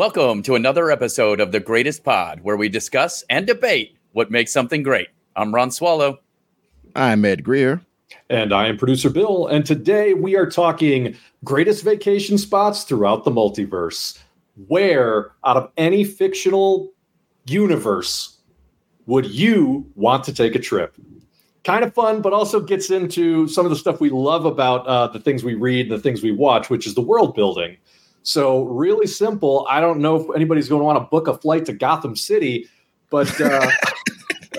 Welcome to another episode of The Greatest Pod, where we discuss and debate what makes something great. I'm Ron Swallow. I'm Ed Greer. And I am producer Bill. And today we are talking greatest vacation spots throughout the multiverse. Where, out of any fictional universe, would you want to take a trip? Kind of fun, but also gets into some of the stuff we love about uh, the things we read and the things we watch, which is the world building. So, really simple. I don't know if anybody's going to want to book a flight to Gotham City, but uh,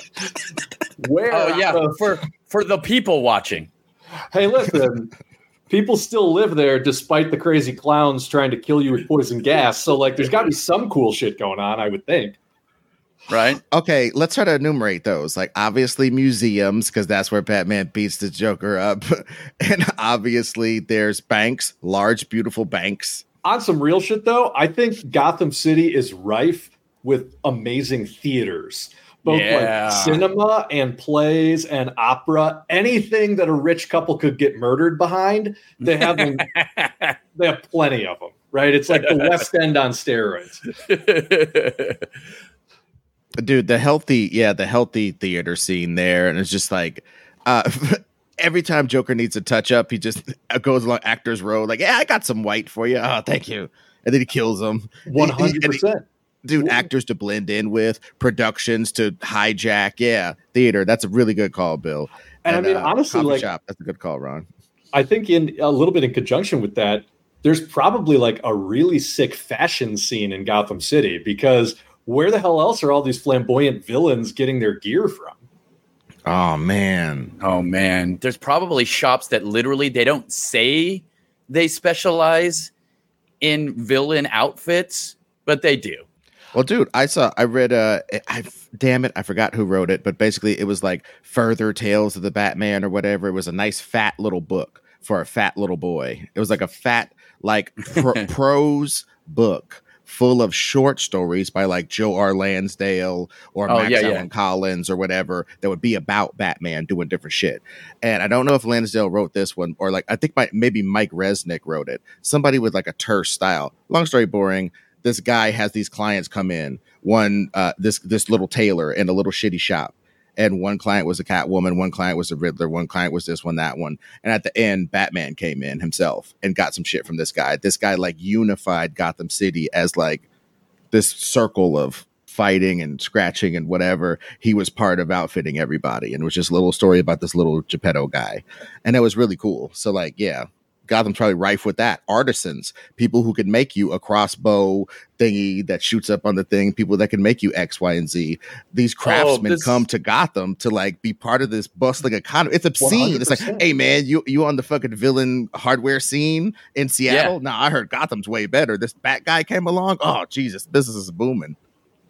where? Oh yeah, for for the people watching. Hey, listen. people still live there despite the crazy clowns trying to kill you with poison gas. So, like, there's got to be some cool shit going on, I would think. Right. Okay, let's try to enumerate those. Like, obviously, museums, because that's where Batman beats the Joker up. and obviously, there's banks, large, beautiful banks on some real shit though, I think Gotham City is rife with amazing theaters. Both yeah. like cinema and plays and opera, anything that a rich couple could get murdered behind, they have them, they have plenty of them, right? It's like the West End on steroids. Dude, the healthy, yeah, the healthy theater scene there, and it's just like uh every time Joker needs a touch up, he just goes along Actors Row, like, yeah, I got some white for you. Oh, thank you. And then he kills him. 100%. Dude, actors to blend in with, productions to hijack. Yeah, theater. That's a really good call, Bill. And, and I mean, uh, honestly, like, shop, that's a good call, Ron. I think in a little bit in conjunction with that, there's probably like a really sick fashion scene in Gotham City because where the hell else are all these flamboyant villains getting their gear from? Oh man. Oh man. There's probably shops that literally they don't say they specialize in villain outfits, but they do. Well, dude, I saw I read uh I damn it, I forgot who wrote it, but basically it was like further tales of the Batman or whatever. It was a nice fat little book for a fat little boy. It was like a fat like prose book full of short stories by like Joe R. Lansdale or oh, Max yeah, Allan yeah. Collins or whatever that would be about Batman doing different shit. And I don't know if Lansdale wrote this one or like I think my, maybe Mike Resnick wrote it. Somebody with like a terse style. Long story boring. This guy has these clients come in. One, uh, this this little tailor in a little shitty shop and one client was a Catwoman, one client was a Riddler, one client was this one, that one. And at the end, Batman came in himself and got some shit from this guy. This guy like unified Gotham City as like this circle of fighting and scratching and whatever. He was part of outfitting everybody. And it was just a little story about this little Geppetto guy. And it was really cool. So like, yeah, Gotham's probably rife with that. Artisans, people who can make you a crossbow thingy that shoots up on the thing, people that can make you X, Y, and Z. These oh, craftsmen oh, this... come to Gotham to like be part of this bustling economy. It's obscene. 100%. It's like, hey man, you you on the fucking villain hardware scene in Seattle? Yeah. Nah, I heard Gotham's way better. This Bat guy came along. Oh Jesus, business is booming.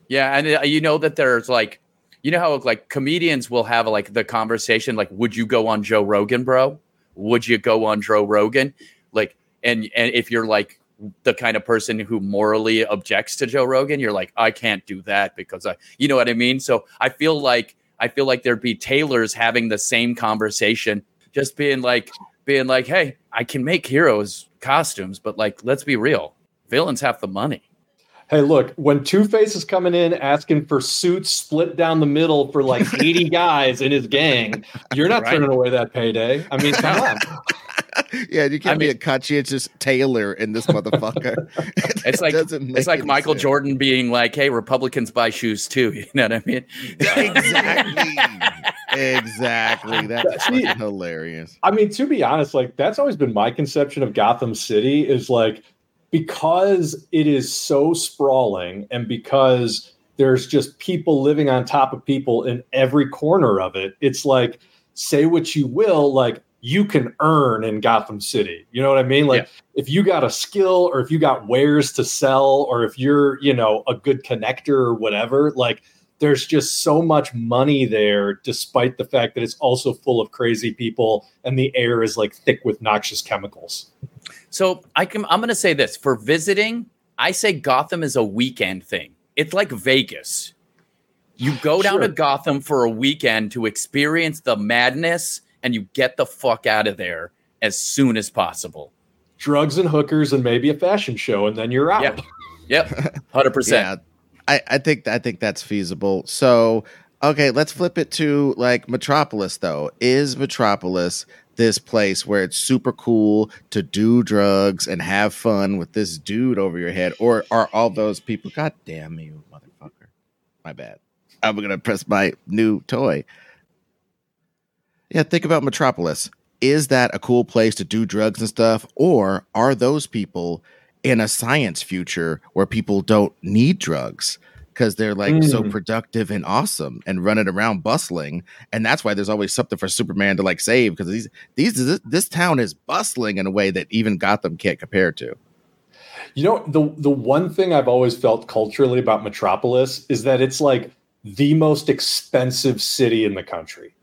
Yeah, and uh, you know that there's like you know how like comedians will have like the conversation like would you go on Joe Rogan, bro? Would you go on Joe Rogan? Like, and and if you're like the kind of person who morally objects to Joe Rogan, you're like, I can't do that because I, you know what I mean. So I feel like I feel like there'd be tailors having the same conversation, just being like, being like, hey, I can make heroes costumes, but like, let's be real, villains have the money. Hey, look, when Two Face is coming in asking for suits split down the middle for like 80 guys in his gang, you're not right. turning away that payday. I mean, come on. yeah, you can't I be a conscientious tailor in this motherfucker. it's like it's like Michael sense. Jordan being like, "Hey, Republicans buy shoes too." You know what I mean? exactly. exactly. That's See, hilarious. I mean, to be honest, like that's always been my conception of Gotham City is like because it is so sprawling and because there's just people living on top of people in every corner of it, it's like, say what you will, like you can earn in Gotham City. You know what I mean? Like yeah. if you got a skill or if you got wares to sell or if you're, you know, a good connector or whatever, like there's just so much money there despite the fact that it's also full of crazy people and the air is like thick with noxious chemicals. So I can I'm gonna say this for visiting, I say Gotham is a weekend thing. It's like Vegas. You go down sure. to Gotham for a weekend to experience the madness and you get the fuck out of there as soon as possible. Drugs and hookers and maybe a fashion show, and then you're out. Yeah. Yep, hundred percent. Yeah, I, I think I think that's feasible. So okay, let's flip it to like Metropolis though. Is Metropolis this place where it's super cool to do drugs and have fun with this dude over your head, or are all those people? God damn you, motherfucker! My bad. I'm gonna press my new toy. Yeah, think about Metropolis. Is that a cool place to do drugs and stuff, or are those people in a science future where people don't need drugs? Because they're like mm. so productive and awesome and running around bustling and that's why there's always something for superman to like save because these these this, this, town is bustling in a way that even gotham can't compare to you know the the one thing i've always felt culturally about metropolis is that it's like the most expensive city in the country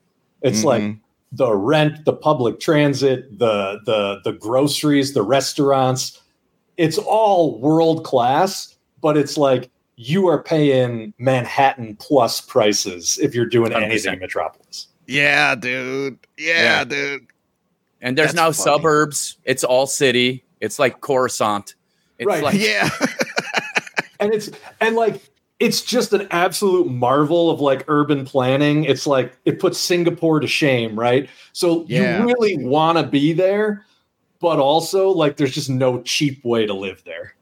it's mm-hmm. like the rent the public transit the the the groceries the restaurants it's all world class but it's like you are paying Manhattan plus prices if you're doing 100%. anything in Metropolis. Yeah, dude. Yeah, yeah. dude. And there's That's now funny. suburbs. It's all city. It's like Coruscant. It's right. Like- yeah. and it's and like it's just an absolute marvel of like urban planning. It's like it puts Singapore to shame, right? So yeah. you really want to be there, but also like there's just no cheap way to live there.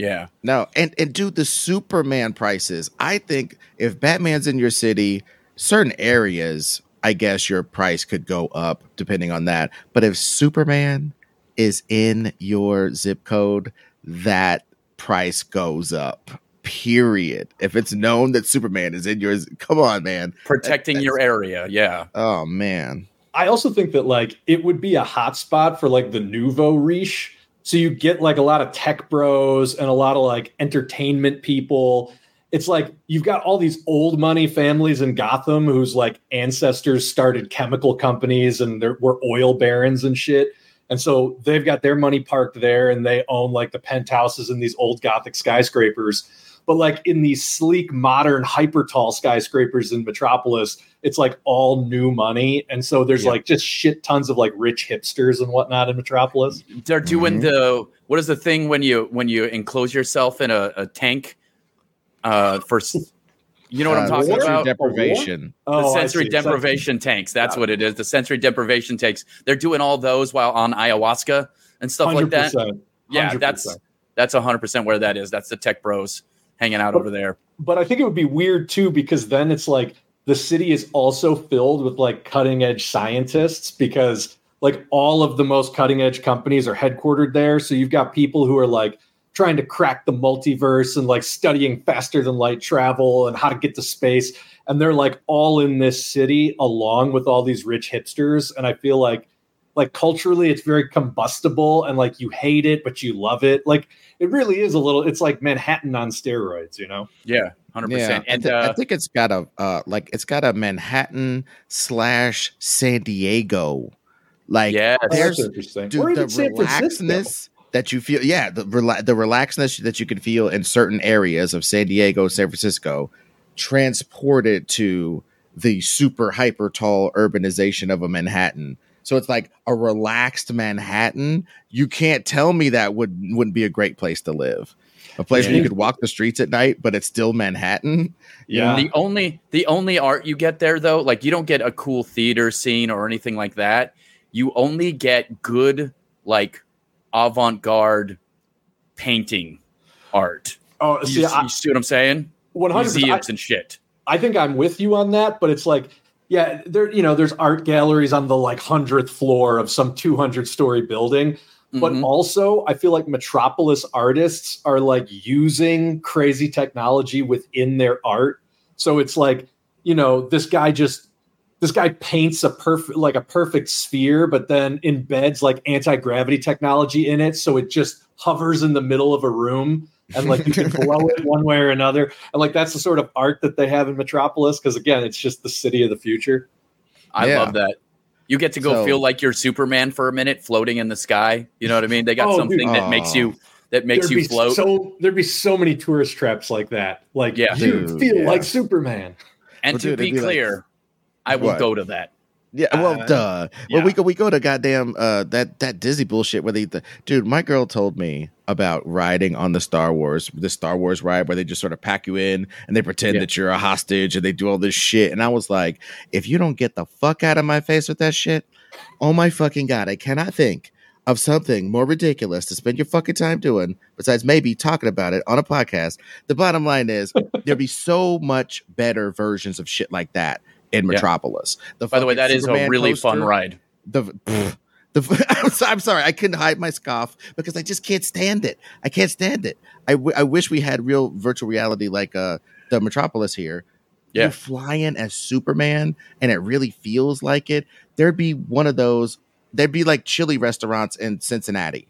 Yeah. No, and and do the Superman prices. I think if Batman's in your city, certain areas, I guess your price could go up depending on that. But if Superman is in your zip code, that price goes up. Period. If it's known that Superman is in yours, come on, man. Protecting that, your area, yeah. Oh man. I also think that like it would be a hotspot for like the nouveau riche so you get like a lot of tech bros and a lot of like entertainment people. It's like you've got all these old money families in Gotham whose like ancestors started chemical companies and there were oil barons and shit. And so they've got their money parked there and they own like the penthouses in these old Gothic skyscrapers. But like in these sleek, modern, hyper tall skyscrapers in Metropolis, it's like all new money. And so there's yeah. like just shit tons of like rich hipsters and whatnot in Metropolis. They're doing mm-hmm. the what is the thing when you when you enclose yourself in a, a tank uh for you know what uh, I'm talking sensory about? Deprivation. The oh, sensory deprivation tanks. That's what it is. The sensory deprivation tanks. They're doing all those while on ayahuasca and stuff 100%, like that. 100%. Yeah, that's that's 100% where that is. That's the tech bros hanging out but, over there. But I think it would be weird too because then it's like the city is also filled with like cutting edge scientists because like all of the most cutting edge companies are headquartered there. So you've got people who are like trying to crack the multiverse and like studying faster than light travel and how to get to space. And they're like all in this city along with all these rich hipsters. And I feel like like culturally it's very combustible and like you hate it but you love it. Like it really is a little it's like manhattan on steroids you know? Yeah 100% yeah, and I, th- uh, I think it's got a uh like it's got a manhattan slash san diego like yeah there's dude, the relaxedness that you feel yeah the rela- the relaxedness that you can feel in certain areas of san diego san francisco transported to the super hyper tall urbanization of a manhattan so it's like a relaxed Manhattan. You can't tell me that would wouldn't be a great place to live. A place yeah. where you could walk the streets at night, but it's still Manhattan. Yeah. The only the only art you get there though, like you don't get a cool theater scene or anything like that. You only get good like avant-garde painting art. Oh, see, you, I, you see what I'm saying? One hundred museums and shit. I think I'm with you on that, but it's like yeah, there you know there's art galleries on the like hundredth floor of some 200 story building. But mm-hmm. also, I feel like Metropolis artists are like using crazy technology within their art. So it's like, you know, this guy just this guy paints a perfect like a perfect sphere, but then embeds like anti-gravity technology in it. So it just hovers in the middle of a room and like you can blow it one way or another. And like that's the sort of art that they have in Metropolis because again, it's just the city of the future. I yeah. love that. You get to go so, feel like you're Superman for a minute, floating in the sky. You know what I mean? They got oh, something dude. that makes you that makes there'd you float. So there'd be so many tourist traps like that. Like yeah, you dude, feel yeah. like Superman. And well, to dude, be clear, like, I will what? go to that. Yeah, well, uh, duh. Yeah. Well, we go we go to goddamn uh, that that Disney bullshit where they the dude. My girl told me about riding on the Star Wars, the Star Wars ride where they just sort of pack you in and they pretend Yeah. that you're a hostage and they do all this shit. And I was like, if you don't get the fuck out of my face with that shit, oh my fucking god, I cannot think of something more ridiculous to spend your fucking time doing besides maybe talking about it on a podcast. The bottom line is there'd be so much better versions of shit like that in Yeah. Metropolis. The By the way, that is a Superman really fun ride. the the I'm, so, I'm sorry I couldn't hide my scoff because I just can't stand it. I can't stand it. I, w- I wish we had real virtual reality like uh the Metropolis here. Yeah. You're flying as Superman and it really feels like it. There'd be one of those. There'd be like chili restaurants in Cincinnati.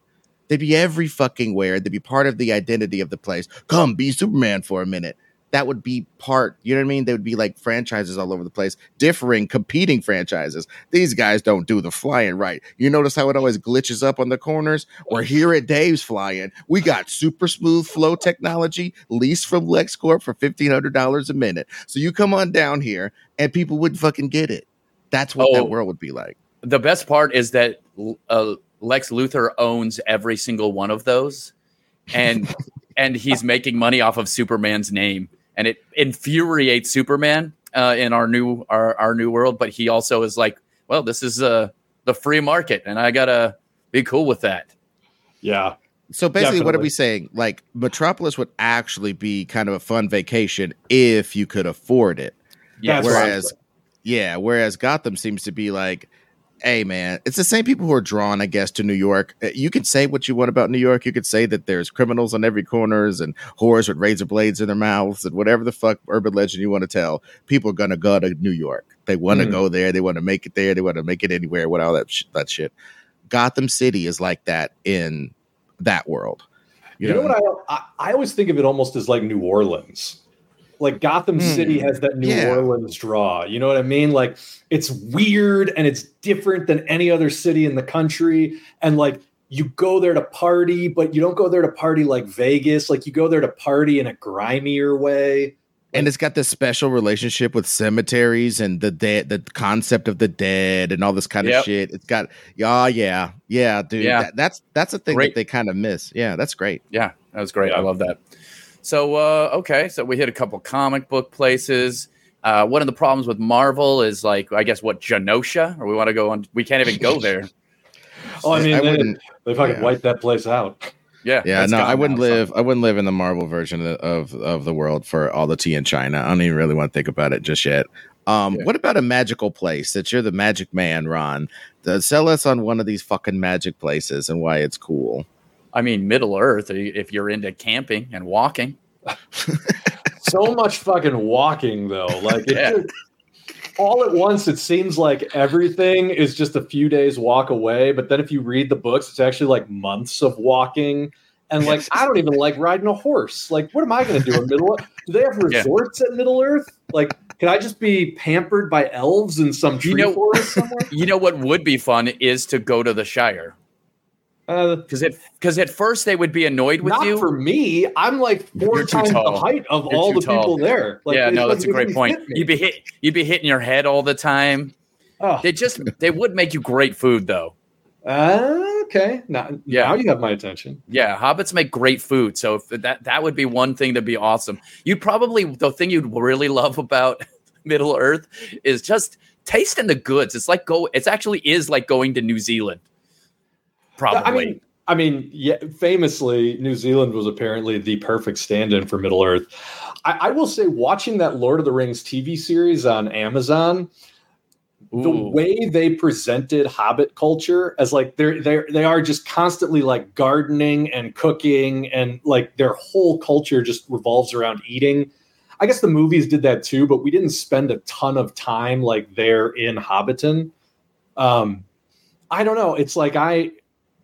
They'd be every fucking where. They'd be part of the identity of the place. Come be Superman for a minute. That would be part. You know what I mean? They would be like franchises all over the place, differing, competing franchises. These guys don't do the flying right. You notice how it always glitches up on the corners? Or here at Dave's Flying, we got super smooth flow technology leased from LexCorp for $1,500 a minute. So you come on down here and people would fucking get it. That's what Oh. that world would be like. The best part is that uh, Lex Luthor owns every single one of those, and and he's making money off of Superman's name, and it infuriates Superman uh, in our new our, our new world. But he also is like, well, this is uh, the free market, and I gotta be cool with that. Yeah. So basically, what are we saying? Like, Metropolis would actually be kind of a fun vacation if you could afford it. That's whereas, saying. yeah, whereas Gotham seems to be like, hey, man, it's the same people who are drawn, I guess, to New York. Uh, You can say what you want about New York. You could say that there's criminals on every corners and whores with razor blades in their mouths and whatever the fuck urban legend you want to tell. People are gonna go to New York. They want to Mhm. go there. They want to make it there. They want to make it anywhere. What all that sh- that shit. Gotham City is like that in that world. You, know, what I, I I always think of it almost as like New Orleans. Like Gotham Hmm. City has that New Yeah. Orleans draw. You know what I mean? Like it's weird and it's different than any other city in the country. And like you go there to party, but you don't go there to party like Vegas. Like you go there to party in a grimier way. and it's got this special relationship with cemeteries and the dead, the concept of the dead, and all this kind Yep. of shit. It's got, yeah, yeah, yeah, dude. Yeah. That, that's that's a thing Great. that they kind of miss. Yeah, that's great. Yeah, that was great. Yeah. I love that. So, uh, okay, so we hit a couple comic book places. Uh, one of the problems with Marvel is like, I guess, what Genosha, or we want to go on. We can't even go there. Oh, I mean, I they, wouldn't. they fucking yeah. wiped that place out. Yeah, Yeah, no, I wouldn't now, so- live. I wouldn't live in the Marvel version of of, of the world for all the tea in China. I don't even really want to think about it just yet. Um, Yeah. what about a magical place that you're the magic man, Ron? Uh, sell us on one of these fucking magic places and why it's cool. I mean, Middle Earth. If you're into camping and walking, so much fucking walking though. Like Yeah. just- all at once, it seems like everything is just a few days walk away. But then if you read the books, it's actually like months of walking. And like, I don't even like riding a horse. Like, what am I going to do in Middle? Earth? Do they have Yeah. resorts at Middle Earth? Like, can I just be pampered by elves in some tree You know- forest somewhere? you know what would be fun is to go to the Shire Uh, because it because at first they would be annoyed with not you. for me. I'm like 4 You're times the height of You're all the tall. people there. Like, yeah, no, that's a great point. You'd be hit. You'd be hitting your head all the time. Oh. They just they would make you great food though. Uh, okay. Now, Yeah. now you have my attention. Yeah, hobbits make great food, so if that that would be one thing that'd be awesome. You'd probably the thing you'd really love about Middle Earth is just tasting the goods. It's like go. It's actually is like going to New Zealand. Probably. I mean, I mean, yeah. Famously, New Zealand was apparently the perfect stand-in for Middle Earth. I, I will say, watching that Lord of the Rings TV series on Amazon, the way they presented Hobbit culture as like they're they they are just constantly like gardening and cooking and like their whole culture just revolves around eating. I guess the movies did that too, but we didn't spend a ton of time like there in Hobbiton. Um, I don't know. It's like I,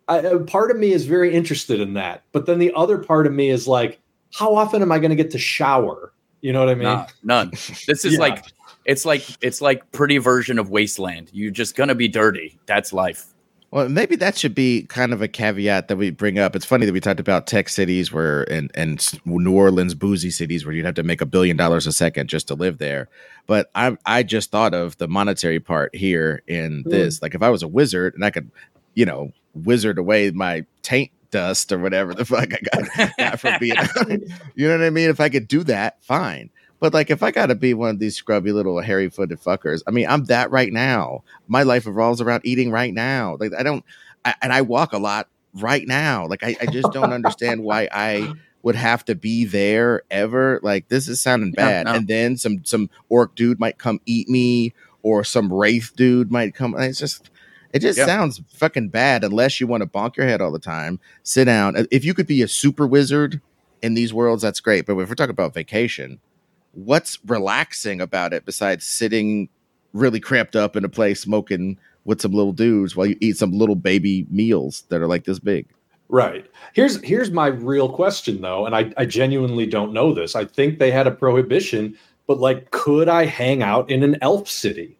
I a part of me is very interested in that, but then the other part of me is like, how often am I going to get to shower? You know what I mean? Nah, none. This is Yeah. like it's like it's like pretty version of wasteland. You're just gonna be dirty. That's life. Well, maybe that should be kind of a caveat that we bring up. It's funny that we talked about tech cities where and and New Orleans boozy cities where you'd have to make a billion dollars a second just to live there. But I I just thought of the monetary part here in Hmm. this. Like if I was a wizard and I could, you know, wizard away my taint dust or whatever the fuck I got, got from being. you know what I mean? If I could do that, fine. But like, if I got to be one of these scrubby little hairy footed fuckers, I mean, I'm that right now. My life revolves around eating right now. Like, I don't, I, and I walk a lot right now. Like, I, I just don't understand why I would have to be there ever. Like, this is sounding bad. no. And then some some orc dude might come eat me, or some wraith dude might come. It's just. It just Yeah. sounds fucking bad unless you want to bonk your head all the time. Sit down. Uh, if you could be a super wizard in these worlds, that's great. But if we're talking about vacation, what's relaxing about it besides sitting really cramped up in a place smoking with some little dudes while you eat some little baby meals that are like this big? Right. Here's here's my real question though, and I, I genuinely don't know this. I think they had a prohibition, but like, could I hang out in an elf city?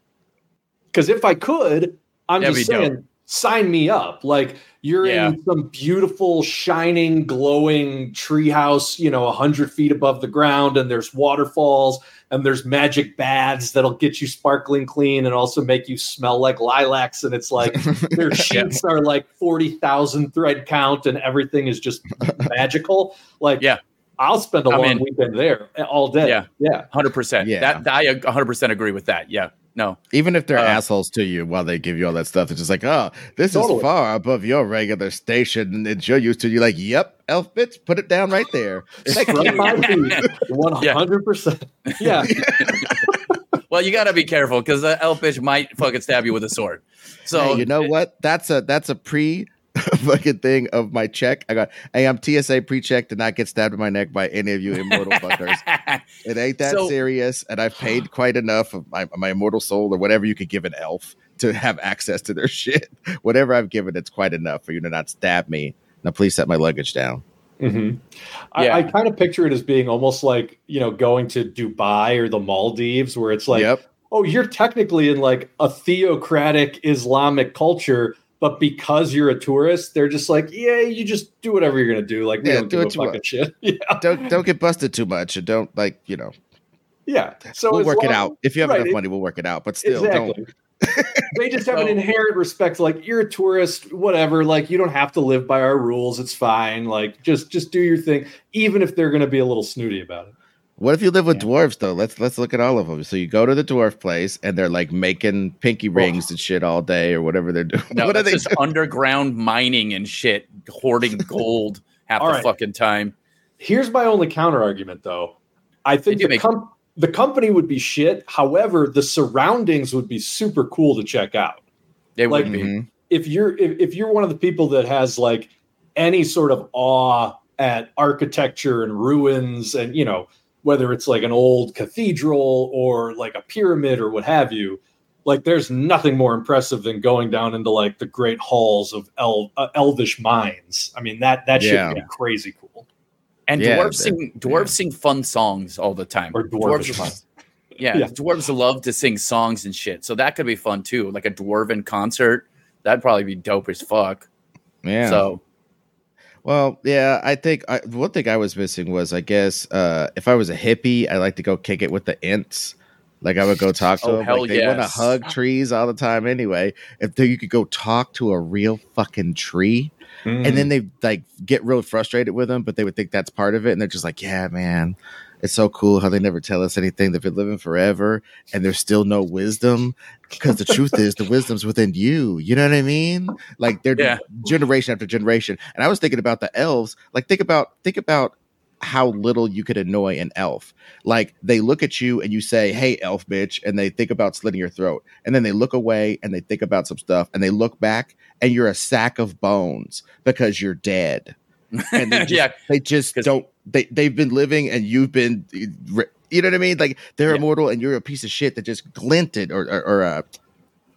Because if I could, I'm That'd just be dope. saying, sign me up. Like you're Yeah. in some beautiful, shining, glowing treehouse, you know, a hundred feet above the ground, and there's waterfalls and there's magic baths that'll get you sparkling clean and also make you smell like lilacs. And it's like their sheets are like 40,000 thread count and everything is just magical. Like, Yeah. I'll spend a I'm long in. weekend there eh, all day. Yeah. Yeah. Hundred percent. Yeah. That I hundred percent agree with that. Yeah. No. Even if they're Uh, assholes to you while they give you all that stuff, it's just like, oh, this Totally. is far above your regular station that you're used to. You're like, yep, elf bits, put it down right there. Thank Right you. 100%. Yeah. Well, you got to be careful because the elf elfish might fucking stab you with a sword. So hey, you know what? That's a that's a pre fucking thing of my check. I got hey, I'm TSA pre-check to not get stabbed in my neck by any of you immortal fuckers. It ain't that So- serious, and I've paid quite enough of my, my immortal soul or whatever you could give an elf to have access to their shit. Whatever I've given, it's quite enough for you to not stab me. Now, please set my luggage down. hmm I, I kind of picture it as being almost like, you know, going to Dubai or the Maldives where it's like, yep. oh, you're technically in like a theocratic Islamic culture, but because you're a tourist, they're just like, yeah, you just do whatever you're gonna do. Like we Yeah, don't do give what a you fucking shit. Yeah, Don't don't get busted too much, and don't like you know. yeah. So we'll as work it out. If you have right, enough money, we'll work it out. But still, exactly. don't. they just have an inherent respect. Like you're a tourist, whatever. Like you don't have to live by our rules. It's fine. Like just just do your thing, even if they're gonna be a little snooty about it. What if you live with Yeah. dwarves though? Let's let's look at all of them. So you go to the dwarf place and they're like making pinky rings and shit all day or whatever they're doing. no, what are they just doing? underground mining and shit, hoarding gold half All the right. fucking time. Here's my only counter argument, though. I think the, make- com- the company would be shit. However, the surroundings would be super cool to check out. They Like- would be. Mhm. If you're if, if you're one of the people that has like any sort of awe at architecture and ruins, and you know whether it's like an old cathedral or like a pyramid or what have you, like there's nothing more impressive than going down into like the great halls of El- uh, elvish mines. I mean that that Yeah. should be crazy cool. And Yeah, dwarves that- sing dwarves yeah. sing fun songs all the time. Or dwarvish Dwarves- mines. Yeah, Yeah. dwarves love to sing songs and shit. So that could be fun too. Like a dwarven concert. That'd probably be dope as fuck. Yeah. So Well, yeah, I think I, one thing I was missing was, I guess, uh, if I was a hippie, I like to go kick it with the Ents. Like I would go talk to Oh, them. hell Like they want to hug trees all the time anyway. If they, you could go talk to a real fucking tree, Mm-hmm. and then they like get real frustrated with them, but they would think that's part of it, and they're just like, "Yeah, man, it's so cool how they never tell us anything. They've been living forever, and there's still no wisdom because the truth is the wisdom's within you. You know what I mean? Like they're Yeah. generation after generation. And I was thinking about the elves. Like think about think about how little you could annoy an elf. Like they look at you and you say, "Hey, elf bitch," and they think about slitting your throat, and then they look away and they think about some stuff, and they look back and you're a sack of bones because you're dead. And they just, yeah, they just don't. They they've been living and you've been. You know what I mean? Like they're Yeah. immortal and you're a piece of shit that just glinted or or, or uh,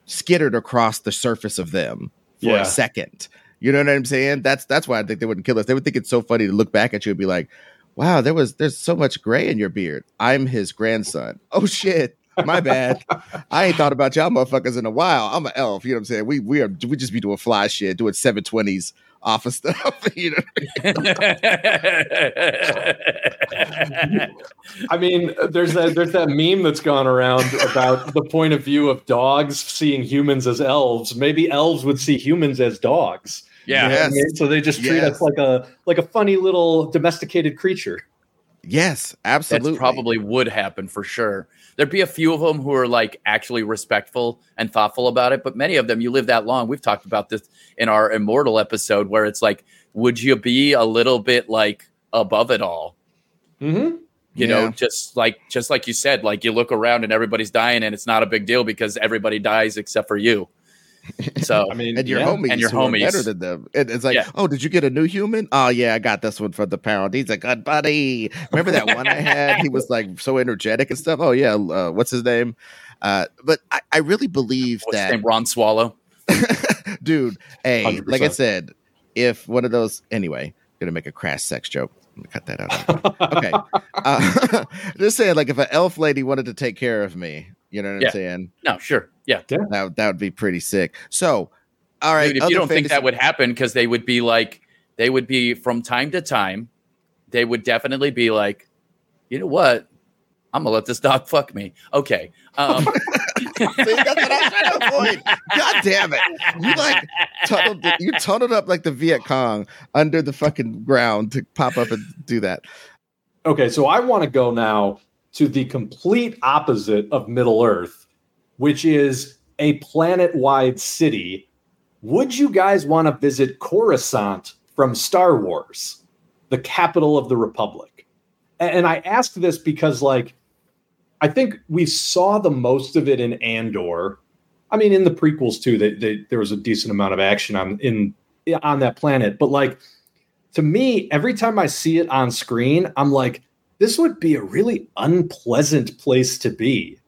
skittered across the surface of them for Yeah. a second. You know what I'm saying? That's that's why I think they wouldn't kill us. They would think it's so funny to look back at you and be like, "Wow, there was there's so much gray in your beard. I'm his grandson." Oh shit. My bad. I ain't thought about y'all motherfuckers in a while. I'm an elf. You know what I'm saying? We we are we just be doing fly shit, doing 720s off of stuff. you know? I mean, there's that there's that meme that's gone around about the point of view of dogs seeing humans as elves. Maybe elves would see humans as dogs. Yeah. You know what I mean? So they just treat Yes. us like a like a funny little domesticated creature. Yes, absolutely. That probably would happen for sure. There'd be a few of them who are like actually respectful and thoughtful about it, but many of them, you live that long. We've talked about this in our immortal episode, where it's like, would you be a little bit like above it all? Mm-hmm. You know, just like just like you said, like you look around and everybody's dying, and it's not a big deal because everybody dies except for you. So I mean, and your yeah. homies, And your who are homies. better than them. And it's like, Yeah. oh, did you get a new human? Oh yeah, I got this one for the pound. He's a good buddy. Remember that one I had? He was like so energetic and stuff. Oh yeah, uh, what's his name? Uh, but I, I really believe what's his that name? Ron Swallow. dude. Hey, like I said, if one of those anyway, gonna make a crass sex joke. I'm gonna cut that out. okay, uh, just saying, like if an elf lady wanted to take care of me, you know what Yeah. I'm saying? No, sure, yeah. That that would be pretty sick. So, all right, Dude, if you don't think that would happen, because they would be like, they would be from time to time, they would definitely be like, you know what? I'm gonna let this dog fuck me. Okay. Um, See, that's what I'm trying to avoid. God damn it! You like tunneled, you tunneled up like the Viet Cong under the fucking ground to pop up and do that. Okay, so I want to go now to the complete opposite of Middle Earth, which is a planet wide city. Would you guys want to visit Coruscant from Star Wars, the capital of the Republic? And I ask this because, like, I think we saw the most of it in Andor. I mean, in the prequels too, they, there was a decent amount of action on in on that planet. But like, to me, every time I see it on screen, I'm like, this would be a really unpleasant place to be.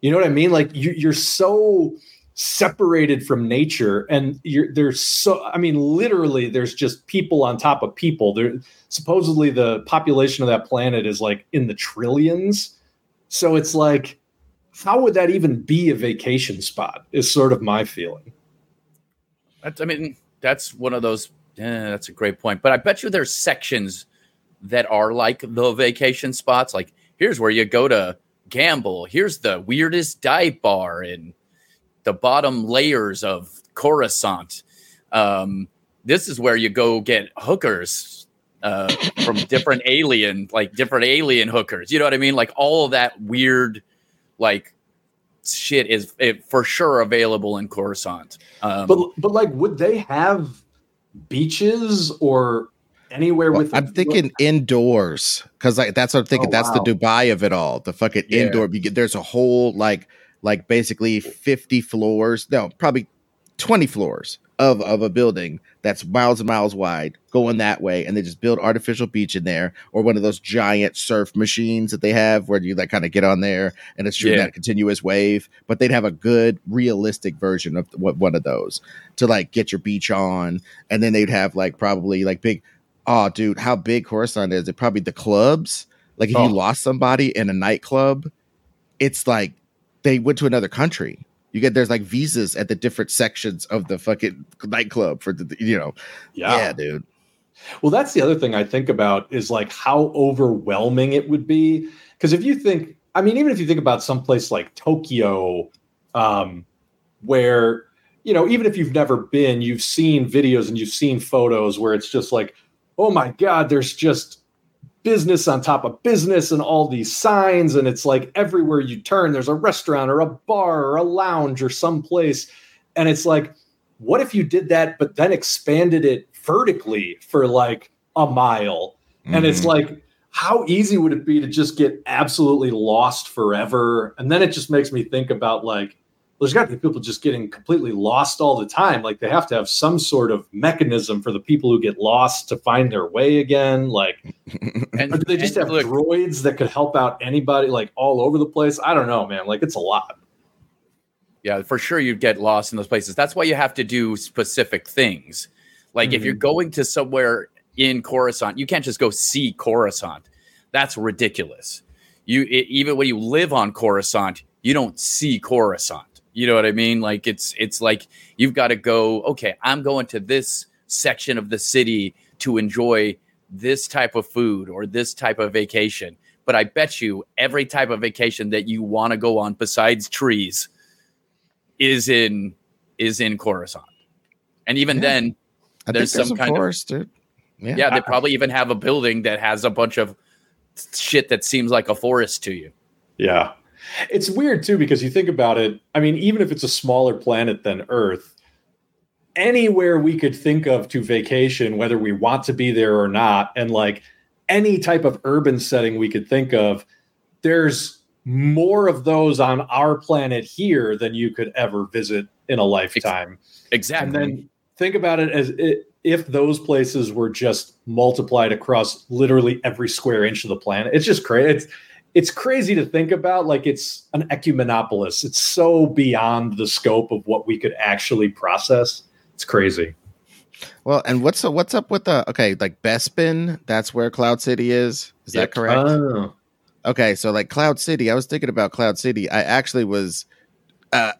You know what I mean? Like you, you're so separated from nature, and you're there's so I mean, literally, there's just people on top of people. There supposedly the population of that planet is like in the trillions. So it's like, how would that even be a vacation spot? Is sort of my feeling. I mean, that's one of those. eh, that's a great point. But I bet you there's sections that are like the vacation spots. Like here's where you go to gamble. Here's the weirdest dive bar in the bottom layers of Coruscant. Um, this is where you go get hookers uh, from different alien, like different alien hookers. You know what I mean? Like all of that weird, like shit is it, for sure available in Coruscant. Um, But but like, would they have beaches or anywhere Well, with? I'm thinking indoors because like that's what I'm thinking. Oh, that's wow. the Dubai of it all. The fucking Yeah. indoor. Get, there's a whole like like basically 50 floors. No, probably 20 floors of of a building that's miles and miles wide going that way, and they just build artificial beach in there, or one of those giant surf machines that they have where you like kind of get on there and it's shooting Yeah. that continuous wave. But they'd have a good realistic version of what one of those to like get your beach on, and then they'd have like probably like big Oh, dude, how big Coruscant is? It probably the clubs. Like if Oh. you lost somebody in a nightclub, it's like they went to another country. You get there's like visas at the different sections of the fucking nightclub for the you know. Yeah, dude. Well, that's the other thing I think about is like how overwhelming it would be. Because if you think, I mean, even if you think about someplace like Tokyo, um, where, you know, even if you've never been, you've seen videos and you've seen photos where it's just like, oh my God, there's just business on top of business and all these signs. And it's like everywhere you turn, there's a restaurant or a bar or a lounge or someplace. And it's like, what if you did that, but then expanded it vertically for like a mile? And it's Mhm. like, how easy would it be to just get absolutely lost forever? And then it just makes me think about like, there's got to be people just getting completely lost all the time. Like they have to have some sort of mechanism for the people who get lost to find their way again. Like, and or do they just have look, droids that could help out anybody like all over the place? I don't know, man. Like it's a lot. Yeah, for sure you'd get lost in those places. That's why you have to do specific things. Like if you're Mhm. going to somewhere in Coruscant, you can't just go see Coruscant. That's ridiculous. You e- even when you live on Coruscant, you don't see Coruscant. You know what I mean? Like it's it's like you've got to go, okay, I'm going to this section of the city to enjoy this type of food or this type of vacation. But I bet you every type of vacation that you want to go on besides trees is in is in Coruscant. And even Yeah. then, I There's think there's some some kind of- forest, dude. Yeah. Yeah, they probably even have a building that has a bunch of shit that seems like a forest to you. Yeah. It's weird too because you think about it. I mean, even if it's a smaller planet than Earth, anywhere we could think of to vacation, whether we want to be there or not, and like any type of urban setting we could think of, there's more of those on our planet here than you could ever visit in a lifetime. Exactly. And then think about it as i if those places were just multiplied across literally every square inch of the planet. It's just crazy. It's it's crazy to think about. Like it's an ecumenopolis. It's so beyond the scope of what we could actually process. It's crazy. Well, and what's what's up with the okay, like Bespin? That's where Cloud City is. Is that correct? Oh. Okay, so like Cloud City, I was thinking about Cloud City. I actually was, uh,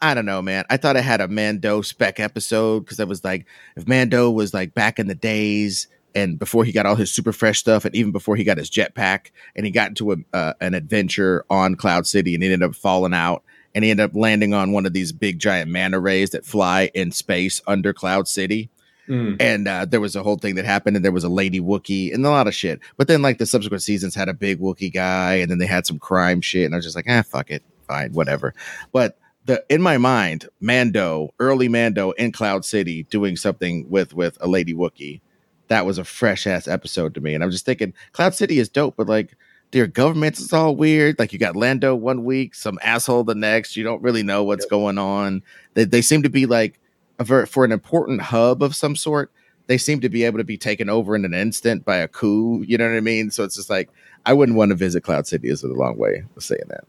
I don't know, man. I thought I had a Mando spec episode because I was like, if Mando was like back in the days and before he got all his super fresh stuff, and even before he got his jetpack, and he got into a, uh, an adventure on Cloud City, and he ended up falling out, and he ended up landing on one of these big giant manta rays that fly in space under Cloud City Mm. and uh, there was a whole thing that happened, and there was a lady Wookie and a lot of shit. But then, like the subsequent seasons, had a big Wookie guy, and then they had some crime shit, and I was just like, ah, fuck it, fine, whatever. But the in my mind, Mando, early Mando in Cloud City, doing something with with a lady Wookie, that was a fresh ass episode to me, and I'm just thinking, Cloud City is dope, but like. Their governments is all weird. Like you got Lando one week, some asshole the next. You don't really know what's going on. They, they seem to be like ver- for an important hub of some sort, they seem to be able to be taken over in an instant by a coup. You know what I mean? So it's just like I wouldn't want to visit Cloud City. Is a long way of saying that.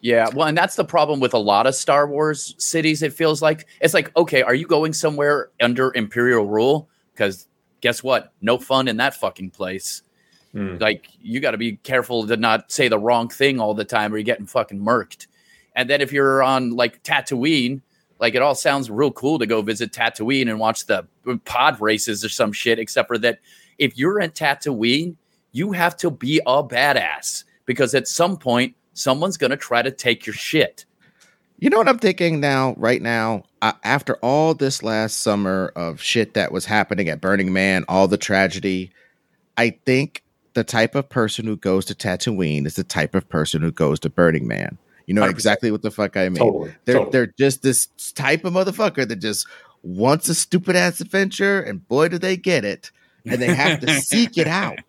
Yeah, well, and that's the problem with a lot of Star Wars cities. It feels like it's like, okay, are you going somewhere under Imperial rule? Because guess what? No fun in that fucking place. Mm. Like, you got to be careful to not say the wrong thing all the time, or you're getting fucking murked. And then if you're on like Tatooine, like it all sounds real cool to go visit Tatooine and watch the pod races or some shit. Except for that, if you're in Tatooine, you have to be a badass because at some point someone's going to try to take your shit. You know what I'm thinking now, right now, uh, after all this last summer of shit that was happening at Burning Man, all the tragedy, I think the type of person who goes to Tatooine is the type of person who goes to Burning Man. You know 100%. exactly what the fuck I mean. Totally. They're totally. they're just this type of motherfucker that just wants a stupid ass adventure, and boy, do they get it, and they have to seek it out.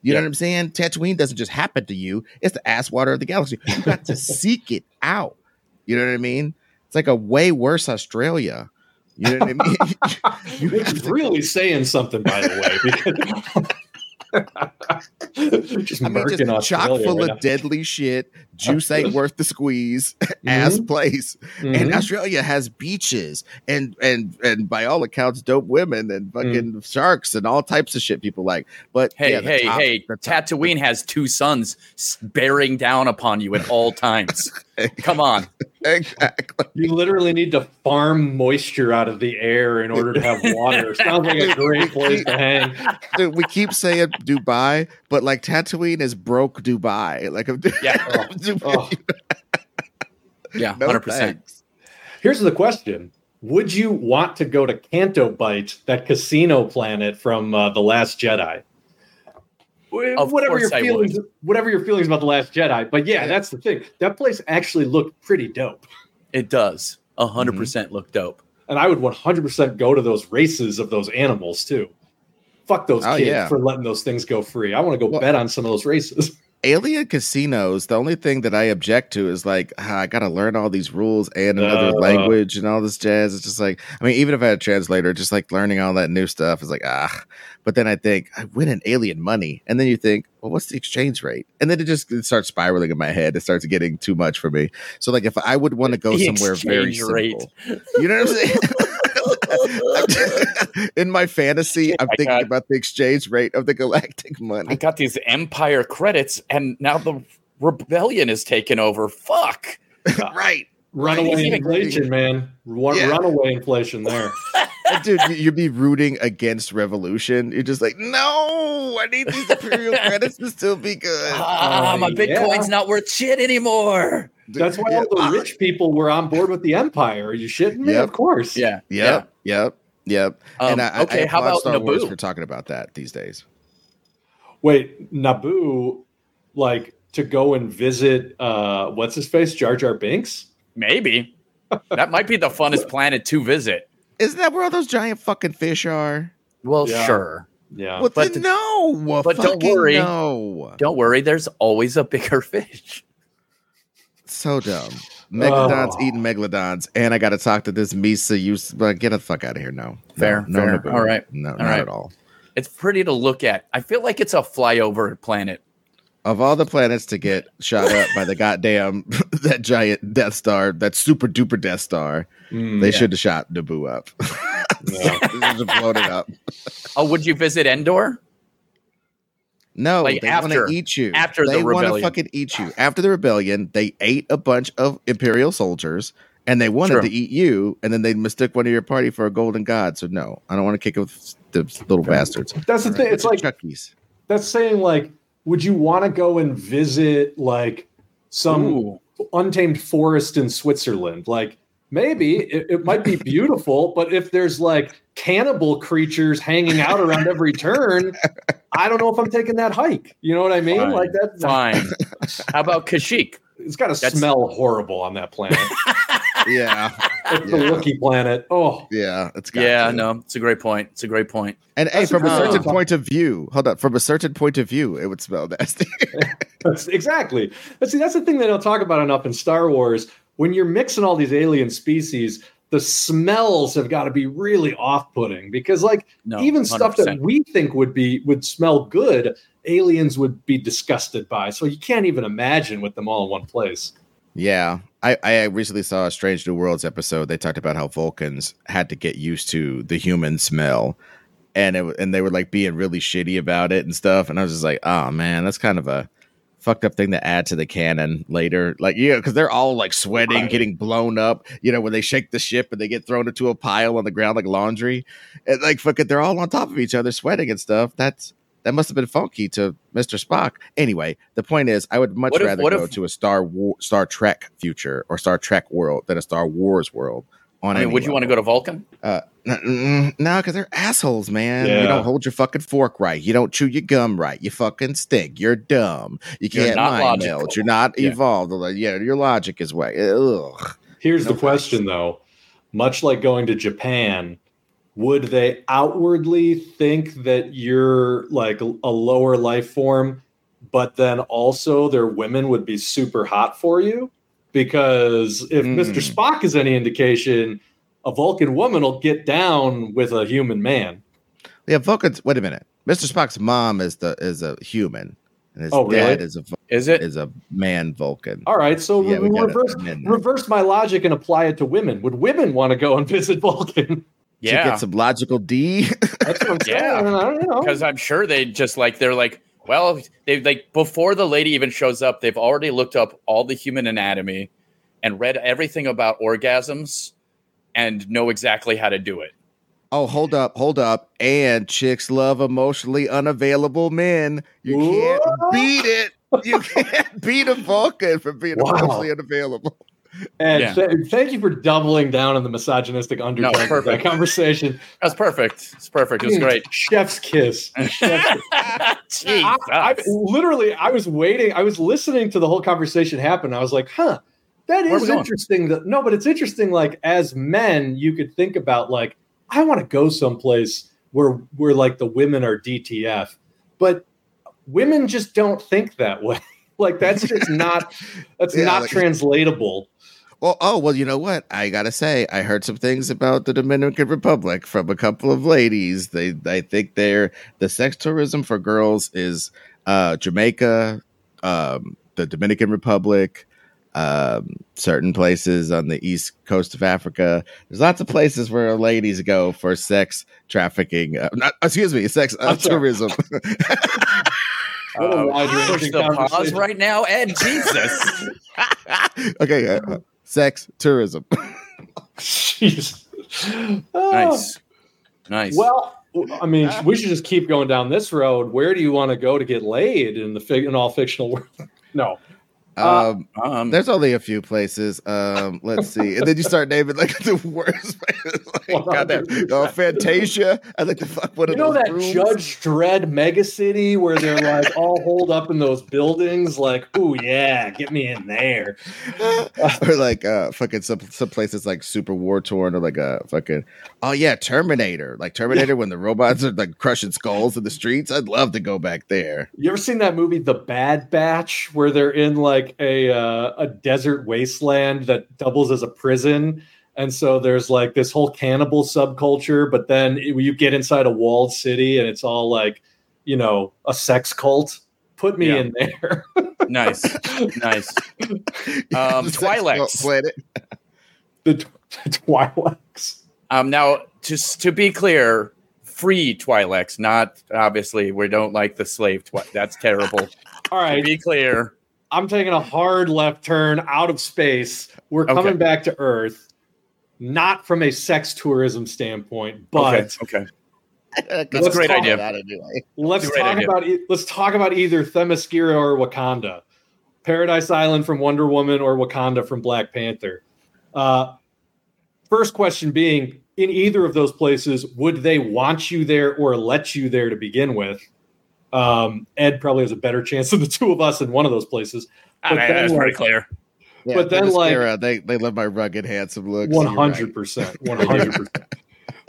You know what I'm saying? Tatooine doesn't just happen to you; it's the ass water of the galaxy. You got to seek it out. You know what I mean? It's like a way worse Australia. You know what I mean? You have It's really saying something, by the way. Just I mean, just chock Australia full right of deadly shit. Juice ain't worth the squeeze. Ass mm-hmm. place. now. and. Mm-hmm. Australia has beaches and and and by all accounts, dope women and mm. fucking sharks and all types of shit people like. But Hey, yeah, hey, top- hey! the top- Tatooine has two suns bearing down upon you at all times. Come on, exactly. You literally need to farm moisture out of the air in order to have water. Sounds like a great place to hang. Dude, we keep saying Dubai, but like Tatooine is broke Dubai. Like, I'm, Yeah. Oh. yeah, no hundred percent. Here's the question: Would you want to go to Canto Bight, that casino planet from uh, the Last Jedi? Wh- Of whatever your I feelings, whatever your feelings about the Last Jedi, but yeah, Yeah. that's the thing. That place actually looked pretty dope, It does Mm-hmm. hundred percent look dope. and I would 100% go to those races of those animals too. Fuck those Oh, kids yeah. for letting those things go free. I want to go Well- bet on some of those races. Alien casinos, the only thing that I object to is like, ah, I got to learn all these rules and another Uh. language and all this jazz. It's just like, I mean, even if I had a translator, just like learning all that new stuff is like, ah. But then I think, I win an alien money. And then you think, well, what's the exchange rate? And then it just it starts spiraling in my head. It starts getting too much for me. So, like, if I would want to go The somewhere very rate. simple, you know what I'm saying? in my fantasy, I'm I thinking got- about the exchange rate of the galactic money. I got these Empire credits, and now the rebellion is taking over. Fuck. right. Runaway Right. inflation, man. Run, Yeah. Runaway inflation there. Dude, you- you'd be rooting against revolution. You're just like, no, I need these imperial credits to still be good. Ah, my Uh, Bitcoin's yeah. not worth shit anymore. That's why Yeah. all the rich people were on board with the empire. Are you shitting me? Yep. Of course. Yeah. Yep, yep. Yep. Um, and I, I- okay, I how applaud about Star Wars Naboo? for talking about that these days? Wait, Naboo, like to go and visit uh what's his face, Jar Jar Binks? Maybe that might be the funnest planet to visit. Isn't that where all those giant fucking fish are? Well, Yeah. sure. Yeah. Well, but then the- no. but don't worry. No. Don't worry. There's always a bigger fish. So dumb. Megalodons Oh. eating megalodons, and I got to talk to this Misa. You, but get the fuck out of here. No, Fair, no, fair. no. All right. no, not right. at all. It's pretty to look at. I feel like it's a flyover planet. Of all the planets to get shot up by the goddamn that giant Death Star, that super duper Death Star, Mm, they should have shot Naboo up. yeah. have blown it up. Oh, would you visit Endor? No, Like they want to eat you. after the they wanna rebellion. fucking eat you. After the rebellion, they ate a bunch of Imperial soldiers, and they wanted True. to eat you, and then they mistook one of your party for a golden god. So no, I don't want to kick it with the little bastards. That's the thing. It's like Chuckies. that's saying like, would you want to go and visit like some Ooh. untamed forest in Switzerland? Like maybe it, it might be beautiful, but if there's like cannibal creatures hanging out around every turn, I don't know if I'm taking that hike. You know what I mean? Fine. Like that. Fine. How about Kashyyyk? It's got to That's- smell horrible on that planet. Yeah, It's the Yeah. Wookiee planet. Oh, yeah, it's got Yeah, to. no, it's a great point. It's a great point. And hey, from a a certain point. point of view, hold up. From a certain point of view, it would smell nasty. That's exactly. But see, that's the thing they don't talk about enough in Star Wars. When you're mixing all these alien species, the smells have got to be really off-putting because, like, No, even stuff that we think would be would smell good, aliens would be disgusted by. So you can't even imagine with them all in one place. Yeah, I, I recently saw a Strange New Worlds episode. They talked about how Vulcans had to get used to the human smell, and it, and they were like being really shitty about it and stuff. And I was just like, oh man, that's kind of a fucked up thing to add to the canon later. Like, yeah, because they're all like sweating, Right. getting blown up. You know, when they shake the ship and they get thrown into a pile on the ground like laundry, and like fucking, they're all on top of each other, sweating and stuff. That's that must have been funky to Mr. Spock. Anyway, the point is, I would much What rather what go if- to a Star War, Star Trek future or Star Trek world than a Star Wars world. On I mean, any would you want to go to Vulcan? Uh, n- n- no, because they're assholes, man. You don't hold your fucking fork right. You don't chew your gum right. You fucking stink. You're dumb. You can't not mind logical. meld. You're not Yeah. evolved. Like, Yeah, your logic is way. Ugh. Here's No the question, though. Much like going to Japan, would they outwardly think that you're like a lower life form, but then also their women would be super hot for you? Because if Mm. Mr. Spock is any indication, a Vulcan woman will get down with a human man. Yeah, Vulcans. Wait a minute. Mr. Spock's mom is the is a human, and his Oh, really? dad is a Is it? is a man Vulcan. All right, so Yeah, we we reverse, reverse my logic and apply it to women. Would women want to go and visit Vulcan? To yeah. get some logical D. That's what I'm saying. Yeah. I don't know. because I'm sure they just like they're like, well, they like before the lady even shows up, they've already looked up all the human anatomy and read everything about orgasms and know exactly how to do it. Oh, hold up, hold up. And chicks love emotionally unavailable men. You can't beat it. You can't beat a Vulcan for being Wow. emotionally unavailable. And Yeah. th- thank you for doubling down on the misogynistic undertone of that perfect. conversation. That's perfect. It's perfect. It was great. Chef's kiss. Chef's kiss. I, I, literally, I was waiting. I was listening to the whole conversation happen. I was like, huh, that Where are we is going? interesting. That, no, but it's interesting. Like, as men, you could think about, like, I want to go someplace where, where like, the women are DTF. But women just don't think that way. like, that's just not, that's Yeah, not like- translatable. Well, oh, well, you know what? I gotta say, I heard some things about the Dominican Republic from a couple of ladies. They I think they're the sex tourism for girls is uh Jamaica, um, the Dominican Republic, um, certain places on the east coast of Africa. There's lots of places where ladies go for sex trafficking. Uh, not, excuse me, sex uh, I'm sorry. tourism. What Uh, push the pause right now, Ed. Jesus. okay, uh, sex tourism. Jeez. Oh. nice. Ah. Nice. Well, I mean, we should just keep going down this road. Where do you want to go to get laid in the fig- in all fictional world? No, Uh, Um, Um, there's only a few places. Um, let's see, and then you start naming like the worst places. Like, goddamn, uh, Fantasia. I like to fuck one You of know that rooms. Judge Dredd mega city where they're like all holed up in those buildings? Like, oh yeah, get me in there. or like uh fucking some some places like super war torn or like a fucking oh yeah Terminator like Terminator when the robots are like crushing skulls in the streets I'd love to go back there You ever seen that movie The Bad Batch where they're in like a uh, a desert wasteland that doubles as a prison? And so there's like this whole cannibal subculture, but then it- you get inside a walled city and it's all like, you know, a sex cult. Put me Yeah. in there. nice, nice. Um, Sex Twi'leks. Cult Planet. the Twi'leks. Um, now, just to be clear, free Twi'leks, not obviously we don't like the slave. Twi- that's terrible. All right, to be clear, I'm taking a hard left turn out of space. We're Okay. coming back to Earth, not from a sex tourism standpoint, but okay, okay. That's a great talk idea. That anyway. let's great talk idea. about let's talk about either Themyscira or Wakanda, Paradise Island from Wonder Woman or Wakanda from Black Panther. Uh, first question being, in either of those places, would they want you there or let you there to begin with? Um, Ed probably has a better chance than the two of us in one of those places. I But mean, then, that's like, pretty clear. Yeah, But then, Themyscira, like- they they love my rugged handsome looks One you're right. hundred percent, one hundred percent.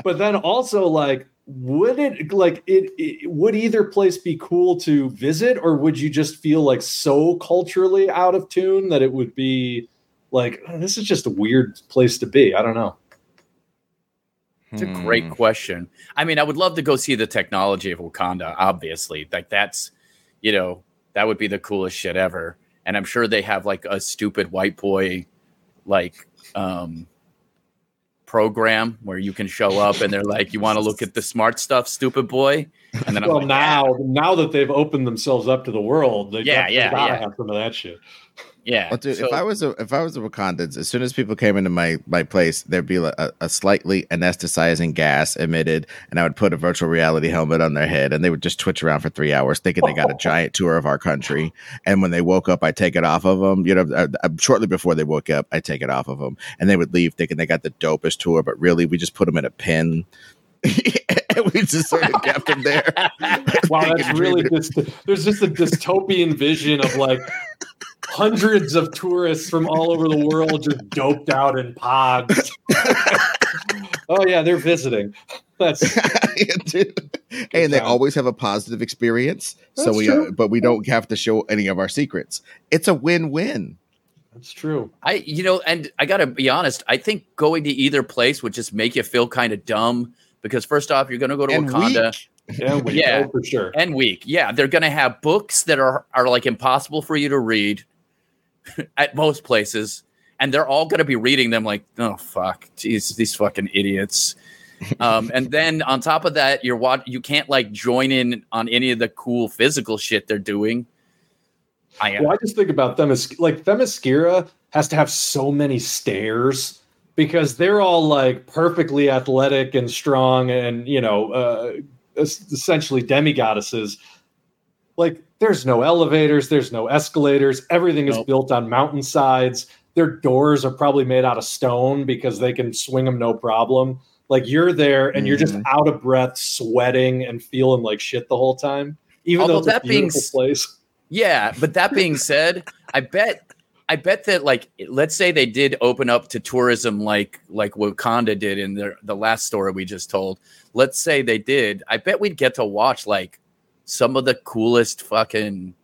But then also, like, would it like it, it? Would either place be cool to visit, or would you just feel like so culturally out of tune that it would be like "Oh, this is just a weird place to be? I don't know. It's a great Hmm. question. I mean, I would love to go see the technology of Wakanda. Obviously, like that's, you know, that would be the coolest shit ever. And I'm sure they have like a stupid white boy, like, um, program where you can show up and they're like, "You want to look at the smart stuff, stupid boy?" And then I'm Well, like, now now that they've opened themselves up to the world, they Yeah, got, yeah, they gotta yeah. have some of that shit. "Yeah, Well, dude, So- if I was a if I was a Wakandans, as soon as people came into my my place, there'd be a, a slightly anesthetizing gas emitted, and I would put a virtual reality helmet on their head, and they would just twitch around for three hours, thinking they got a giant tour of our country. And when they woke up, I take it off of them. You know, uh, uh, shortly before they woke up, I take it off of them, and they would leave thinking they got the dopest tour, but really we just put them in a pen. and we just sort of kept them there. Wow, that's really just there's just a dystopian vision of like hundreds of tourists from all over the world just doped out in pods. oh yeah, they're visiting. That's Dude. and they always have a positive experience. so we, true. uh, but we don't have to show any of our secrets. It's a win-win. that's true. I, you know, and I got to be honest. I think going to either place would just make you feel kind of dumb because first off, you're going to go to And Wakanda weak. Yeah, we Yeah. know for sure. and weak. Yeah, they're going to have books that are are like impossible for you to read at most places, and they're all going to be reading them like, oh fuck, jeez, these fucking idiots. um, and then on top of that, you're what you can't like join in on any of the cool physical shit they're doing. I Well, I just think about Themis like Themyscira has to have so many stairs because they're all like perfectly athletic and strong and you know uh, essentially demigoddesses. Like there's no elevators, there's no escalators, everything is built on mountainsides. Their doors are probably made out of stone because they can swing them no problem. Like you're there and you're just Mhm. out of breath, sweating and feeling like shit the whole time. Even Although though it's a that being beautiful s- place. Yeah, but that being said, I bet I bet that like let's say they did open up to tourism like like Wakanda did in the the last story we just told. Let's say they did. I bet we'd get to watch like some of the coolest fucking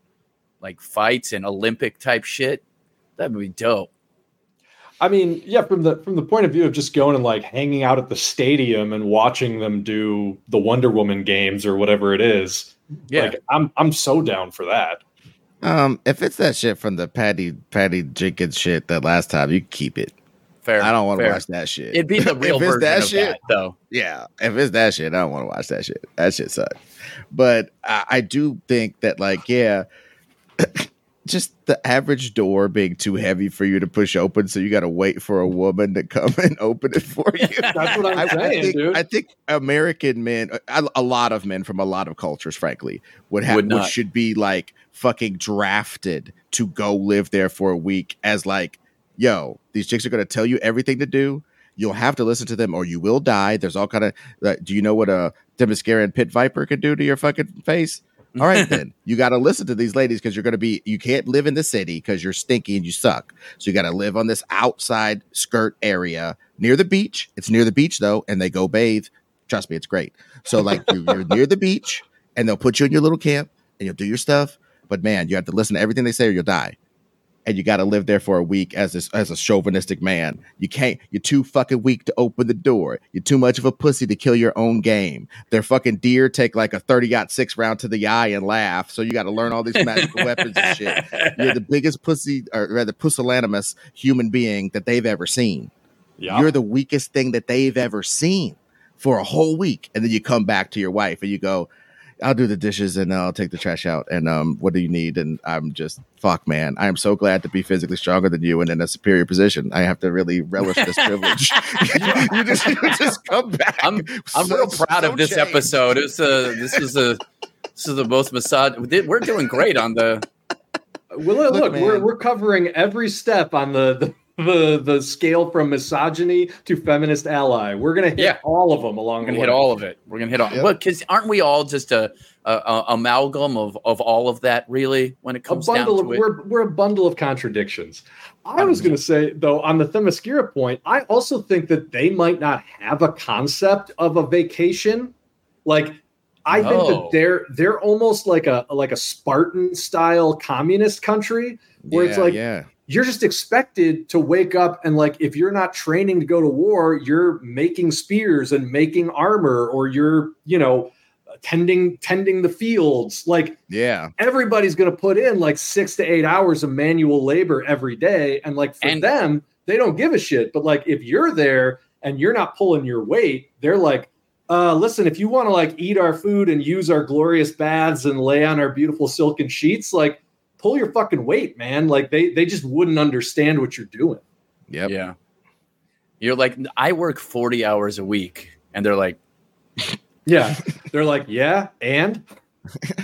like fights and Olympic type shit. That would be dope. I mean, yeah, from the from the point of view of just going and like hanging out at the stadium and watching them do the Wonder Woman games or whatever it is. Yeah. Like I'm I'm so down for that. Um, if it's that shit from the Patty Patty Jenkins shit that last time, you keep it. fair. I don't want to watch that shit. It'd be the real if it's version that of shit, that, though. yeah. If it's that shit, I don't want to watch that shit. That shit sucks. But I, I do think that, like, yeah, just the average door being too heavy for you to push open, so you got to wait for a woman to come and open it for you. That's what I'm I, I saying, think, dude. I think American men, a, a lot of men from a lot of cultures, frankly, would have Would should be like fucking drafted to go live there for a week as like, yo, these chicks are going to tell you everything to do. You'll have to listen to them, or you will die. There's all kind of. Uh, do you know what a Themyscira pit viper can do to your fucking face? All right, then you got to listen to these ladies because you're going to be. You can't live in the city because you're stinky and you suck. So you got to live on this outside skirt area near the beach. It's near the beach though, and they go bathe. Trust me, it's great. So like you, you're near the beach, and they'll put you in your little camp, and you'll do your stuff. But man, you have to listen to everything they say, or you'll die. And you got to live there for a week as this as a chauvinistic man. You can't. You're too fucking weak to open the door. You're too much of a pussy to kill your own game. Their fucking deer take like a 30-6 round to the eye and laugh. So you got to learn all these magical weapons and shit. You're the biggest pussy, or rather pusillanimous human being that they've ever seen. Yeah. You're the weakest thing that they've ever seen for a whole week, and then you come back to your wife and you go, "I'll do the dishes and I'll take the trash out." And um, what do you need? And I'm just fuck, man. I am so glad to be physically stronger than you and in a superior position. I have to really relish this privilege. you, just, you just come back. I'm I'm so- real proud so of this changed. episode. It's a this is a this is the most massage. We're doing great on the. Well, look, Look, we're, we're covering every step on the, the the the scale from misogyny to feminist ally. We're gonna hit Yeah. all of them along We're gonna the hit all of it. We're gonna hit all. Yep. Well, because aren't we all just a, a, a amalgam of of all of that? Really, when it a comes bundle down of to it. we're we're a bundle of contradictions. I was going to say though on the Themyscira point, I also think that they might not have a concept of a vacation. Like I think that they're they're almost like a like a Spartan style communist country where it's like yeah, you're just expected to wake up and like if you're not training to go to war you're making spears and making armor or you're you know tending tending the fields. Like yeah. everybody's going to put in like 6 to 8 hours of manual labor every day. And like for And- them they don't give a shit. But like if you're there and you're not pulling your weight they're like uh, listen, if you want to like eat our food and use our glorious baths and lay on our beautiful silken sheets, like pull your fucking weight, man. Like they they just wouldn't understand what you're doing. Yep. Yeah, you're like I work forty hours a week, and they're like, Yeah, they're like, yeah, and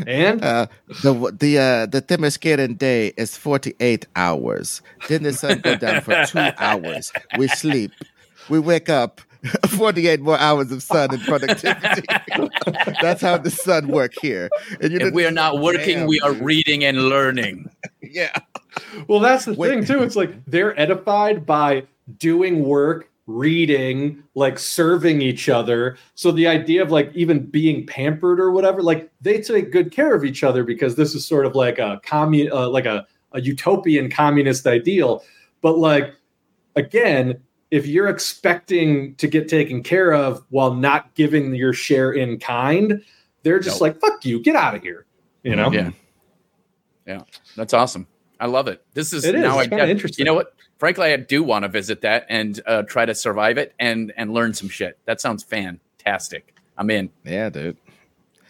and Uh, the the uh, the Themysciran day is forty eight hours. Then the sun go down for two hours. We sleep. We wake up. Forty eight more hours of sun and productivity. That's how the sun work here. And you if we are not working, Damn, we are reading and learning. Yeah. well, that's the Wait. thing too. It's like they're edified by doing work, reading, like serving each other. So the idea of like even being pampered or whatever, like they take good care of each other because this is sort of like a commun, uh, like a, a utopian communist ideal. But like again, if you're expecting to get taken care of while not giving your share in kind, they're just Nope. like fuck you, get out of here. You know? Yeah. Yeah, that's awesome. I love it. This is It is. now It's I get- interesting. You know what? Frankly, I do want to visit that and uh, try to survive it and and learn some shit. That sounds fantastic. I'm in. Yeah, dude.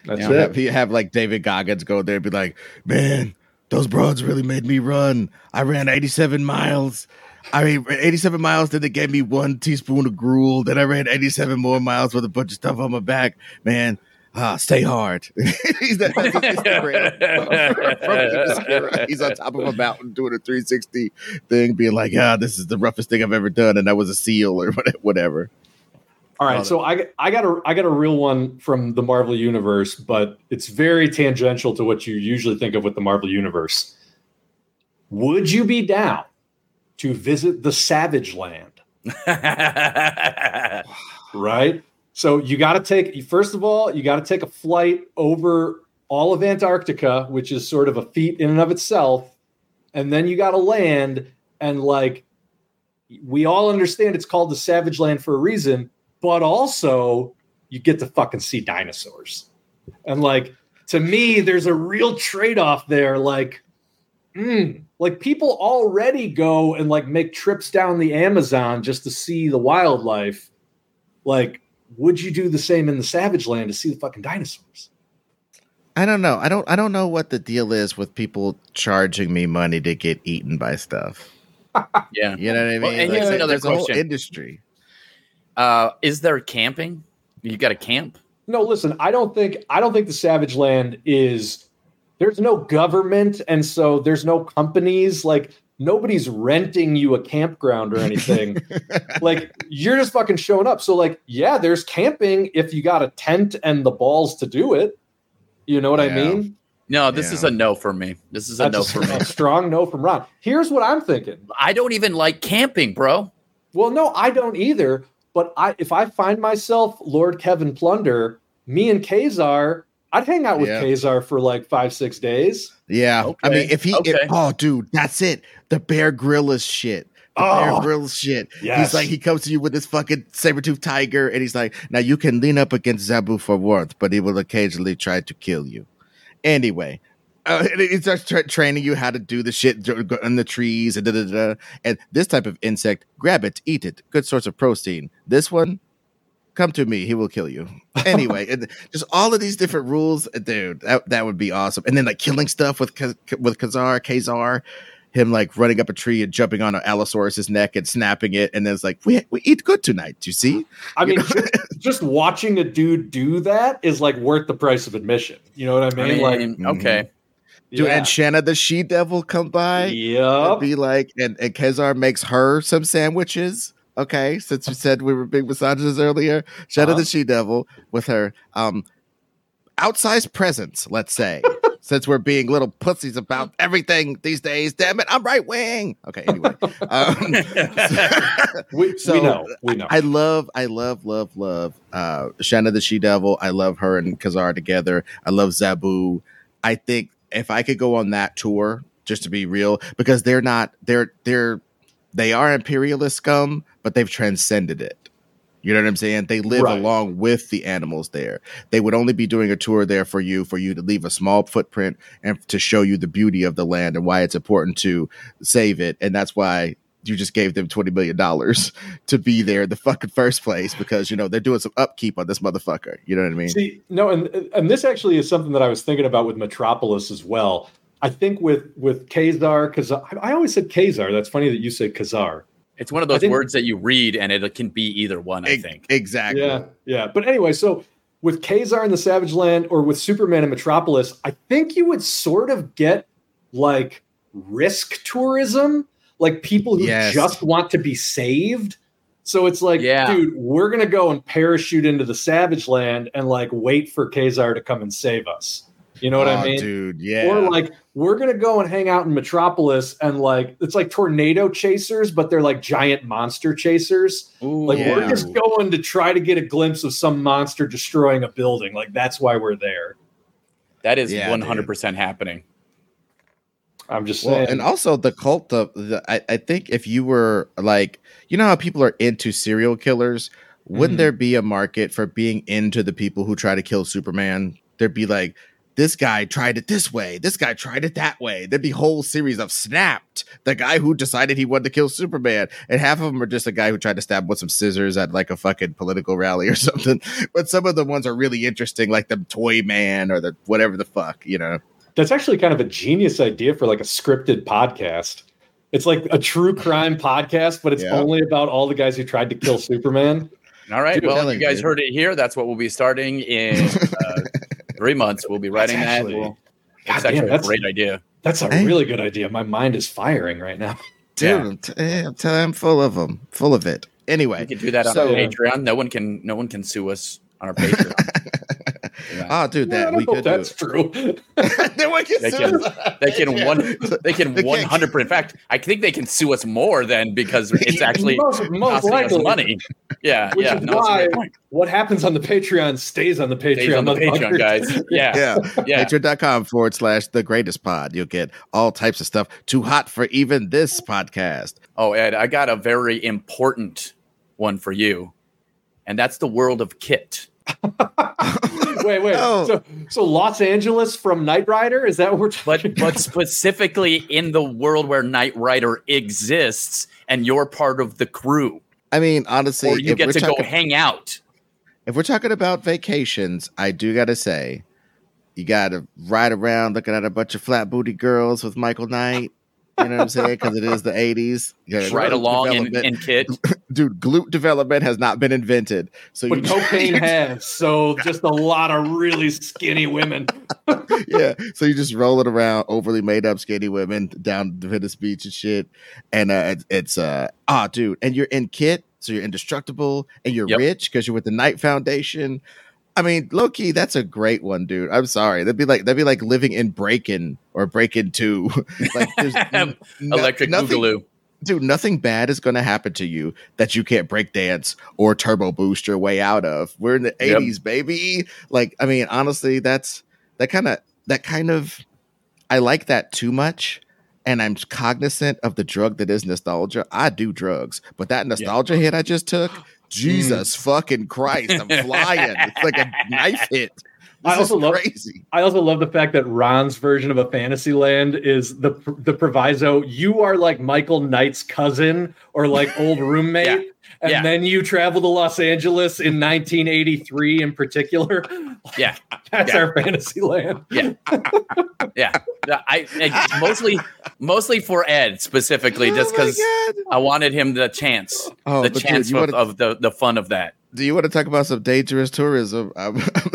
That's You it. have, you have like David Goggins go there and be like, man, those broads really made me run. I ran 87 miles. I mean, 87 miles, then they gave me one teaspoon of gruel. Then I ran 87 more miles with a bunch of stuff on my back. Man, ah, stay hard. He's, that, that's his Instagram. From Themyscira. He's on top of a mountain doing a 360 thing, being like, ah, this is the roughest thing I've ever done. And that was a seal or whatever. All right, so I I got a I got a real one from the Marvel universe, but it's very tangential to what you usually think of with the Marvel universe. Would you be down to visit the Savage Land? Right. So you got to take first of all, you got to take a flight over all of Antarctica, which is sort of a feat in and of itself, and then you got to land and like we all understand it's called the Savage Land for a reason, but also you get to fucking see dinosaurs. And like to me, there's a real trade-off there. Like, mm, like people already go and like make trips down the Amazon just to see the wildlife. Like, would you do the same in the Savage Land to see the fucking dinosaurs? I don't know. I don't. I don't know what the deal is with people charging me money to get eaten by stuff. Yeah. You know what I mean? Well, and Like, here's another there's a whole question. industry. Uh, is there camping? You got a camp? No, listen, I don't think I don't think the Savage Land is there's no government and so there's no companies like nobody's renting you a campground or anything. like you're just fucking showing up. So like yeah, there's camping if you got a tent and the balls to do it. You know what I mean? No, this Yeah. is a no for me. This is a no That's for me. strong no from Ron. Here's what I'm thinking. I don't even like camping, bro. Well, no, I don't either. But I, if I find myself Lord Kevin Plunder, me and Kazar, I'd hang out with Yeah. Kazar for like five, six days. Yeah, I mean, if he, okay. if- oh, dude, that's it. The Bear Grylls shit. The Oh, Bear Grylls shit. yes. He's like, he comes to you with this fucking saber tooth tiger, and he's like, now you can lean up against Zabu for warmth, but he will occasionally try to kill you. Anyway, uh, and he starts tra- training you how to do the shit dr- in the trees and da da da. And this type of insect, grab it, eat it. Good source of protein. This one, come to me, he will kill you. Anyway, and just all of these different rules, uh, dude. That, that would be awesome. And then like killing stuff with with Kazar, Kazar, him like running up a tree and jumping on an Allosaurus's neck and snapping it, and then it's like we we eat good tonight. You see? I You mean, just, just watching a dude do that is like worth the price of admission. You know what I I mean? mean, like, okay. Do yeah. and Shanna the she devil come by? Yep. be like, and, and Kezar makes her some sandwiches. Okay, since you said we were big misogynists earlier, Shanna Uh-huh. the She Devil with her um outsized presence, let's say. since we're being little pussies about everything these days, damn it, I'm right wing. Okay, anyway. Um, We, So, we know. We know. I love, I love, love, love uh Shanna the She Devil. I love her and Kazar together. I love Zabu. I think if I could go on that tour, just to be real, because they're not they're they're they are imperialist scum, but they've transcended it. You know what I'm saying? They live Right. along with the animals there. They would only be doing a tour there for you, for you to leave a small footprint and to show you the beauty of the land and why it's important to save it. And that's why you just gave them $20 million to be there in the fucking first place because, you know, they're doing some upkeep on this motherfucker. You know what I mean? See, no, and and this actually is something that I was thinking about with Metropolis as well. I think with with Kazar, because I, I always said Kazar. That's funny that you said Kazar. It's one of those think- words that you read and it can be either one, I think. Exactly. Yeah, yeah. But anyway, so with Kazar in the Savage Land or with Superman in Metropolis, I think you would sort of get like risk tourism, like people who Yes. just want to be saved. So it's like, Yeah. dude, we're gonna go and parachute into the Savage Land and like wait for Kazar to come and save us. You know what I Oh, mean? Dude, yeah. Or like we're gonna go and hang out in Metropolis and like it's like tornado chasers, but they're like giant monster chasers. Ooh, Like Yeah. we're just going to try to get a glimpse of some monster destroying a building. Like that's why we're there. That is one hundred percent happening. I'm just Well, saying. and also the cult of the, I, I think if you were like, you know how people are into serial killers, wouldn't Mhm. there be a market for being into the people who try to kill Superman? There'd be like, this guy tried it this way, this guy tried it that way. There'd be whole series of snapped, the guy who decided he wanted to kill Superman, and half of them are just a guy who tried to stab with some scissors at like a fucking political rally or something. But some of the ones are really interesting, like the Toy Man or the whatever the fuck, you know. That's actually kind of a genius idea for like a scripted podcast. It's like a true crime podcast, but it's Yeah. only about all the guys who tried to kill Superman. All right. Dude, well, telling you guys you. heard it here. That's what we'll be starting in uh, three months. We'll be writing That's that. actually- We'll, God it's damn, actually a great idea. That's a Hey. really good idea. My mind is firing right now. Dude, Yeah. I'm, t- I'm full of them, full of it. Anyway, We can do that on So- Patreon. No one can. No one can sue us on our Patreon. Yeah. oh, dude, I that don't we could do. that's true. then we can They sue can- They can one. They can one hundred percent. In fact, I think they can sue us more than because it's actually most, most costing us likely. money. Yeah, Which yeah. is No, why what happens on the Patreon stays on the Patreon. Stays on the Patreon, motherfuckers. guys. Yeah, Yeah. yeah. Patreon.com forward slash the greatest pod. You'll get all types of stuff too hot for even this podcast. Oh, Ed, I got a very important one for you, and that's the world of KITT. wait, wait. Oh. So, so Los Angeles from Knight Rider? Is that what we're talking but but specifically in the world where Knight Rider exists and you're part of the crew, I mean, honestly, or you if get we're to go hang out. if we're talking about vacations, I do got to say, You got to ride around looking at a bunch of flat booty girls with Michael Knight. You know what I'm saying? Because it is the 80s. You got Right along in, in KITT. Dude, glute development has not been invented. So But you cocaine has, so just a lot of really skinny women. yeah. So you just rolling around overly made up skinny women down the Venice Beach and shit. And uh it's, it's uh ah dude, and you're in KITT, so you're indestructible and you're Yep. rich because you're with the Knight Foundation. I mean, low key, that's a great one, dude. I'm sorry. That'd be like that'd be like living in Breakin' or Breakin' Two. like there's no- Electric nothing, Boogaloo. dude. Nothing bad is going to happen to you that you can't break dance or turbo boost your way out of. We're in the Yep. '80s, baby. Like, I mean, honestly, that's that kind of that kind of. I like that too much, and I'm cognizant of the drug that is nostalgia. I do drugs, but that nostalgia hit I just took, Mm. Jesus fucking Christ, I'm flying. it's like a knife hit. This I also is love- crazy. I also love the fact that Ron's version of a fantasy land is the the proviso. You are like Michael Knight's cousin or like old roommate, Yeah. and Yeah. then you travel to Los Angeles in 1983 in particular. Yeah. That's Yeah. our fantasy land. Yeah. yeah. Yeah, I, I mostly mostly for Ed specifically, oh just Oh because God. I wanted him the chance, Oh, the but dude, chance of, wanna- of the the fun of that. Do you want to talk about some dangerous tourism? I'm, I'm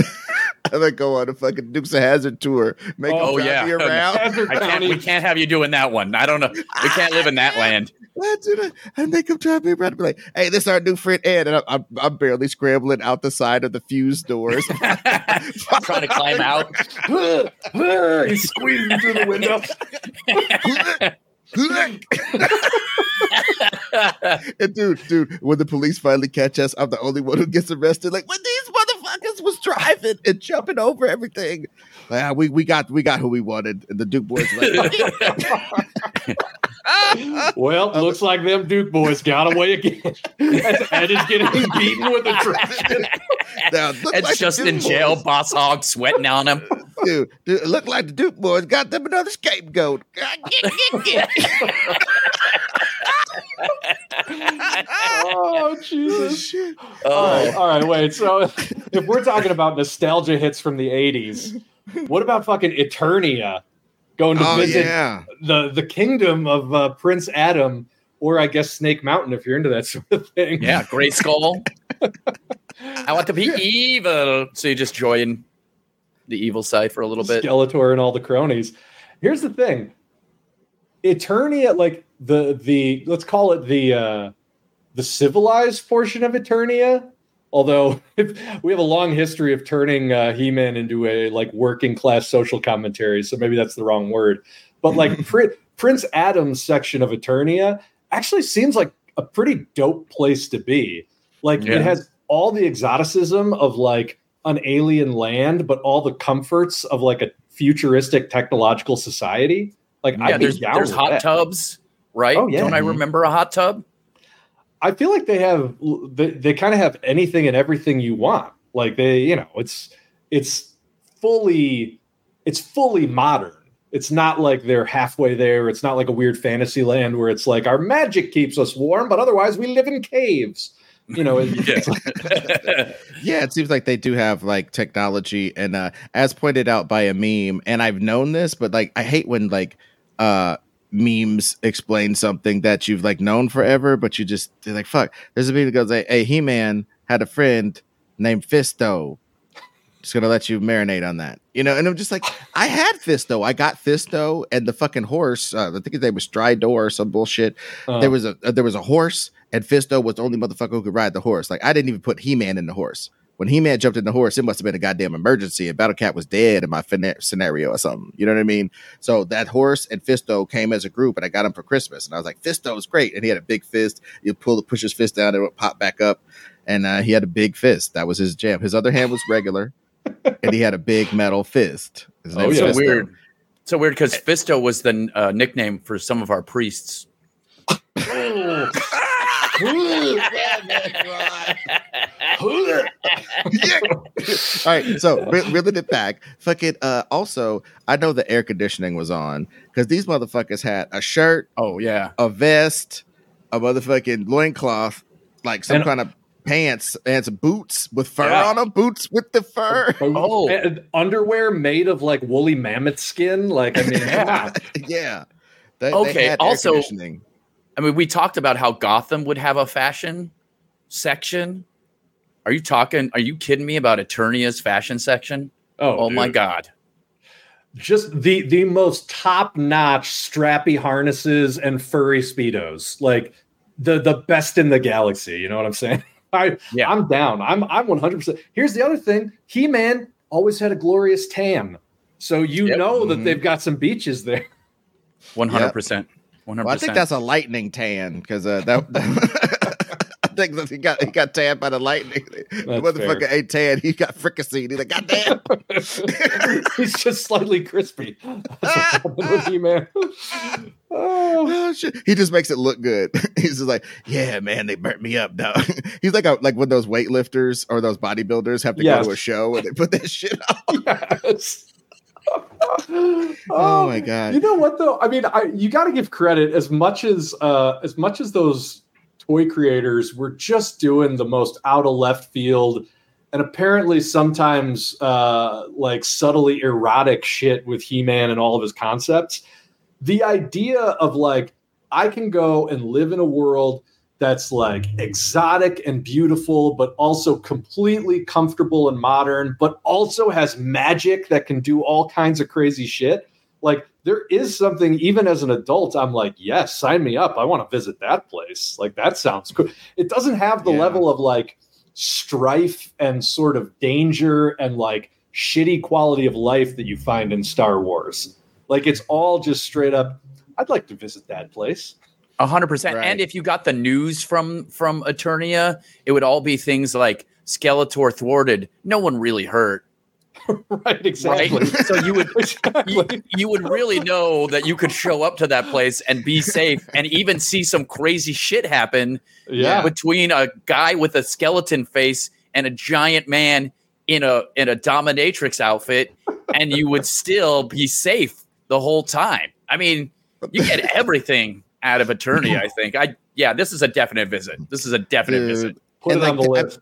gonna go on a fucking Dukes of Hazzard tour. Make Oh, oh, yeah. me around. I can't, we can't have you doing that one. I don't know. We can't live in that land. Let's do that. And make him drive me around and be like, hey, this is our new friend Ed. And I'm, I'm, I'm barely scrambling out the side of the fuse doors. Trying to climb out. He's squeezing through the window. and dude, dude, when the police finally catch us, I'm the only one who gets arrested. Like when these motherfuckers was driving and jumping over everything. Like, ah, we we got we got who we wanted. And the Duke boys like, Well, looks like them Duke boys got away again. As Ed is getting beaten with a traction. now, It's like just Duke in jail, boys- Boss Hogg sweating on him. Dude, dude, it looked like the Duke boys got them another scapegoat. Get, get, get. Oh Jesus! Shit. All right, Oh, all right, wait. So if we're talking about nostalgia hits from the '80s, what about fucking Eternia? Going to Oh visit yeah. the the kingdom of uh, Prince Adam, or I guess Snake Mountain if you're into that sort of thing. yeah, Grayskull. I want to be evil. So you just join the evil side for a little bit. Skeletor and all the cronies. Here's the thing: Eternia, like the the let's call it the uh, the civilized portion of Eternia. Although if, we have a long history of turning uh, He-Man into a like working class social commentary, so maybe that's the wrong word. But like Pri- Prince Adam's section of Eternia actually seems like a pretty dope place to be. Like Yeah. it has all the exoticism of like an alien land, but all the comforts of like a futuristic technological society. Like Yeah, I'd there's there's hot that. tubs, right? Oh, yeah. Don't I remember a hot tub? I feel like they have they, they kind of have anything and everything you want. Like they, you know, it's it's fully it's fully modern. It's not like they're halfway there. It's not like a weird fantasy land where it's like our magic keeps us warm, but otherwise we live in caves. You know, it- Yeah. Yeah, it seems like they do have like technology and uh as pointed out by a meme, and I've known this, but like I hate when like uh memes explain something that you've like known forever, but you just they're like, fuck. There's a meme that goes, Hey, hey He Man had a friend named Fisto. Just gonna let you marinate on that. You know, and I'm just like, I had Fisto. I got Fisto and the fucking horse. Uh, I think his name was Stridor or some bullshit uh, there was a uh, there was a horse, and Fisto was the only motherfucker who could ride the horse. Like I didn't even put He Man in the horse. When He Man jumped in the horse, it must have been a goddamn emergency, and Battle Cat was dead in my fina- scenario or something. You know what I mean? So that horse and Fisto came as a group, and I got him for Christmas, and I was like, Fisto's great, and he had a big fist. You pull push his fist down, and it would pop back up, and uh, he had a big fist. That was his jam. His other hand was regular, and he had a big metal fist. His name Oh, yeah. so weird. So weird because Fisto was the uh, nickname for some of our priests. All right, so re- reeling it back, fucking. Uh, also, I know the air conditioning was on because these motherfuckers had a shirt, oh yeah. a vest, a motherfucking loincloth, like some And- kind of pants and some boots with fur Yeah. on them, boots with the fur. Oh. And underwear made of like woolly mammoth skin. Like, I mean, come on. yeah. They, they Okay, had air also- conditioning. I mean, we talked about how Gotham would have a fashion section. Are you talking? Are you kidding me about Eternia's fashion section? Oh, Oh, my god! just the the most top notch strappy harnesses and furry speedos like the the best in the galaxy you know what i'm saying i Yeah. i'm down i'm i'm 100% here's the other thing he-man always had a glorious tan so you Yep. know that Mhm. they've got some beaches there One hundred percent. One hundred Well, I think that's a lightning tan because uh, that. I think that he got he got tanned by the lightning. the motherfucker fair. ate tan. He got fricasseed. He's like, goddamn. he's just slightly crispy That's with he-man oh, oh shit! He just makes it look good. He's just like, yeah, man, they burnt me up, dog. He's like a, like when those weightlifters or those bodybuilders have to Yes. go to a show and they put that shit on. yes Oh my god! You know what though? I mean, I, you got to give credit as much as uh, as much as those toy creators were just doing the most out of left field and apparently sometimes uh, like subtly erotic shit with He-Man and all of his concepts. The idea of like I can go and live in a world that's like exotic and beautiful, but also completely comfortable and modern, but also has magic that can do all kinds of crazy shit. Like there is something, even as an adult, I'm like, yes, sign me up. I want to visit that place. Like that sounds cool. It doesn't have the Yeah. level of like strife and sort of danger and like shitty quality of life that you find in Star Wars. Like it's all just straight up. I'd like to visit that place. A hundred percent. Right. And if you got the news from from Eternia, it would all be things like Skeletor thwarted. No one really hurt. Right, Right. exactly. so you would you, exactly. you would really know that you could show up to that place and be safe and even see some crazy shit happen Yeah. between a guy with a skeleton face and a giant man in a in a dominatrix outfit and you would still be safe the whole time. I mean, you get everything out of Eternia. I think. I yeah, this is a definite visit. This is a definite Dude. visit. Put And it on like, the I- list.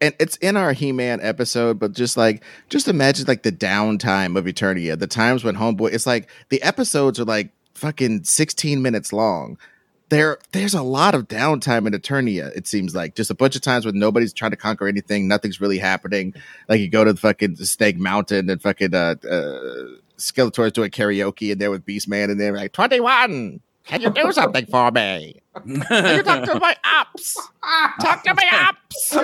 And it's in our He-Man episode, but just like just imagine like the downtime of Eternia, the times when Homeboy it's like the episodes are like fucking 16 minutes long. There there's a lot of downtime in Eternia, it seems like. Just a bunch of times when nobody's trying to conquer anything, nothing's really happening. Like you go to the fucking Snake Mountain and fucking uh, uh Skeletor's doing karaoke and there with Beastman and they're like 21. Can you do something for me? Can you talk to my apps? Talk to my apps.